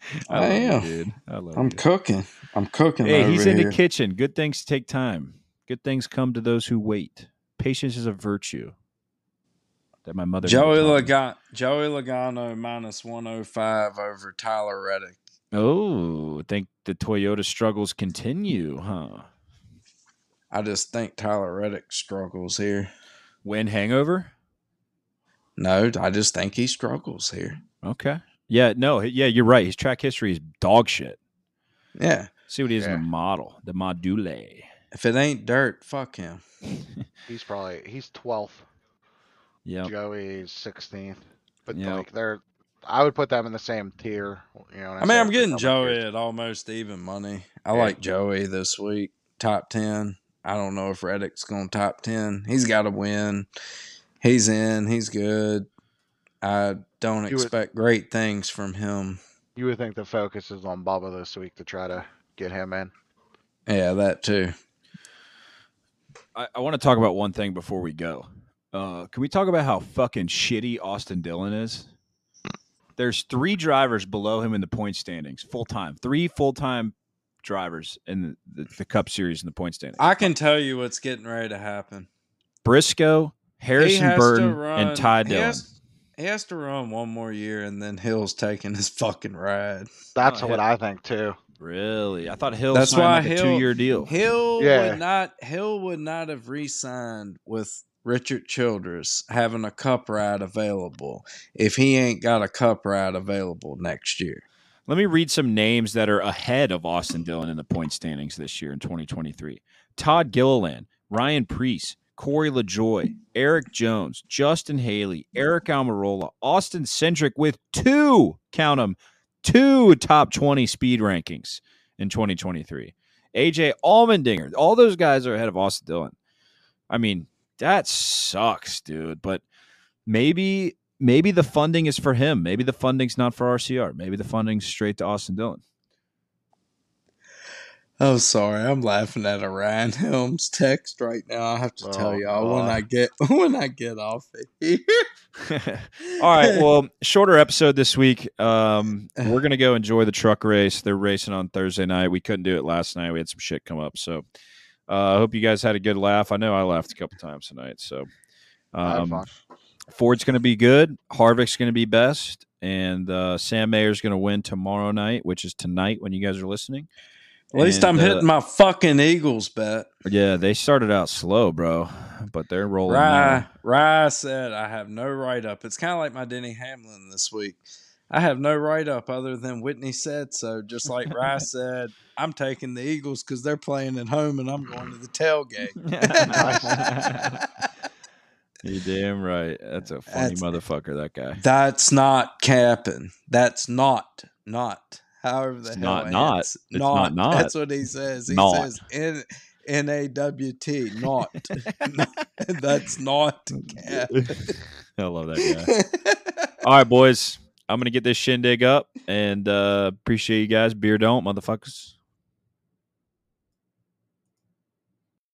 [SPEAKER 4] I
[SPEAKER 2] love you,
[SPEAKER 4] am.
[SPEAKER 2] dude. I love
[SPEAKER 4] I'm
[SPEAKER 2] you.
[SPEAKER 4] cooking. I'm cooking.
[SPEAKER 2] Hey, he's in
[SPEAKER 4] here.
[SPEAKER 2] the kitchen. Good things take time. Good things come to those who wait. Patience is a virtue. That my mother.
[SPEAKER 4] Joey. Logano, Joey Logano minus 105 over Tyler Reddick.
[SPEAKER 2] Oh, I think the Toyota struggles continue, huh?
[SPEAKER 4] I just think Tyler Reddick struggles here.
[SPEAKER 2] Win hangover.
[SPEAKER 4] No, I just think he struggles here.
[SPEAKER 2] Okay. Yeah. No. Yeah. You're right. His track history is dog shit.
[SPEAKER 4] Yeah.
[SPEAKER 2] See what he is in the model, the module.
[SPEAKER 4] If it ain't dirt, fuck him.
[SPEAKER 3] He's probably he's twelfth.
[SPEAKER 2] Yeah.
[SPEAKER 3] Joey's sixteenth. But
[SPEAKER 2] Yep.
[SPEAKER 3] like they're, I would put them in the same tier. You know. when
[SPEAKER 4] I mean, I'm getting Joey
[SPEAKER 3] tiers.
[SPEAKER 4] at almost even money. I
[SPEAKER 3] Yeah.
[SPEAKER 4] like Joey this week. Top 10. I don't know if Reddick's going top 10. He's got to win. He's in. He's good. I don't
[SPEAKER 3] You would-
[SPEAKER 4] expect great things from him.
[SPEAKER 3] You would think the focus is on Bubba this week to try to get him in.
[SPEAKER 4] Yeah, that too.
[SPEAKER 2] I, I want to talk about one thing before we go. Uh, can we talk about how fucking shitty Austin Dillon is? There's three drivers below him in the point standings, full time. Three full time drivers in the, the, the Cup Series in the point standings.
[SPEAKER 4] I can tell you what's getting ready to happen.
[SPEAKER 2] Briscoe, Harrison Burton, and Ty
[SPEAKER 4] he
[SPEAKER 2] Dillon.
[SPEAKER 4] has, he has to run one more year, and then Hill's taking his fucking ride.
[SPEAKER 3] That's
[SPEAKER 2] Oh,
[SPEAKER 3] what
[SPEAKER 2] yeah.
[SPEAKER 3] I think too.
[SPEAKER 2] Really? I thought Hill
[SPEAKER 4] That's why
[SPEAKER 2] like a
[SPEAKER 4] Hill-
[SPEAKER 2] two year deal.
[SPEAKER 4] Hill
[SPEAKER 3] Yeah.
[SPEAKER 4] would not. Hill would not have re-signed with Richard Childress having a cup ride available if he ain't got a cup ride available next year.
[SPEAKER 2] Let me read some names that are ahead of Austin Dillon in the point standings this year in 2023. Todd Gilliland, Ryan Preece, Corey LaJoie, Erik Jones, Justin Haley, Aric Almirola, Austin Cindric with two, count them, two top 20 speed rankings in 2023. AJ Allmendinger, all those guys are ahead of Austin Dillon. I mean, that sucks, dude. But maybe maybe the funding is for him. Maybe the funding's not for RCR. Maybe the funding's straight to Austin Dillon.
[SPEAKER 4] Oh, sorry, I'm laughing at a Ryan Helms text right now. I have to
[SPEAKER 3] Oh,
[SPEAKER 4] tell y'all when I get when I get off of here.
[SPEAKER 2] All right. Well, shorter episode this week. Um, we're gonna go enjoy the truck race. They're racing on Thursday night. We couldn't do it last night. We had some shit come up. So uh, I hope you guys had a good laugh. I know I laughed a couple times tonight. So um. Ford's gonna be good. Harvick's gonna be best, and uh, Sam Mayer's gonna win tomorrow night, which is tonight when you guys are listening.
[SPEAKER 4] At least
[SPEAKER 2] And,
[SPEAKER 4] I'm
[SPEAKER 2] uh,
[SPEAKER 4] hitting my fucking Eagles bet.
[SPEAKER 2] Yeah, they started out slow, bro, but they're rolling.
[SPEAKER 4] Rye. Rye said I have no write up. It's kind of like my Denny Hamlin this week. I have no write up other than Whitney said so. Just like Rye said, I'm taking the Eagles because they're playing at home and I'm going to the tailgate.
[SPEAKER 2] You damn right. That's a funny
[SPEAKER 4] That's-
[SPEAKER 2] motherfucker. That guy.
[SPEAKER 4] That's not capping. That's not not. However the
[SPEAKER 2] It's
[SPEAKER 4] hell
[SPEAKER 2] not
[SPEAKER 4] it
[SPEAKER 2] not. It's not not.
[SPEAKER 4] That's what he says. He
[SPEAKER 2] Not.
[SPEAKER 4] says N A W T. Not. That's not cap.
[SPEAKER 2] I love that guy. All right, boys. I'm gonna get this shindig up and uh appreciate you guys. Beer don't, motherfuckers.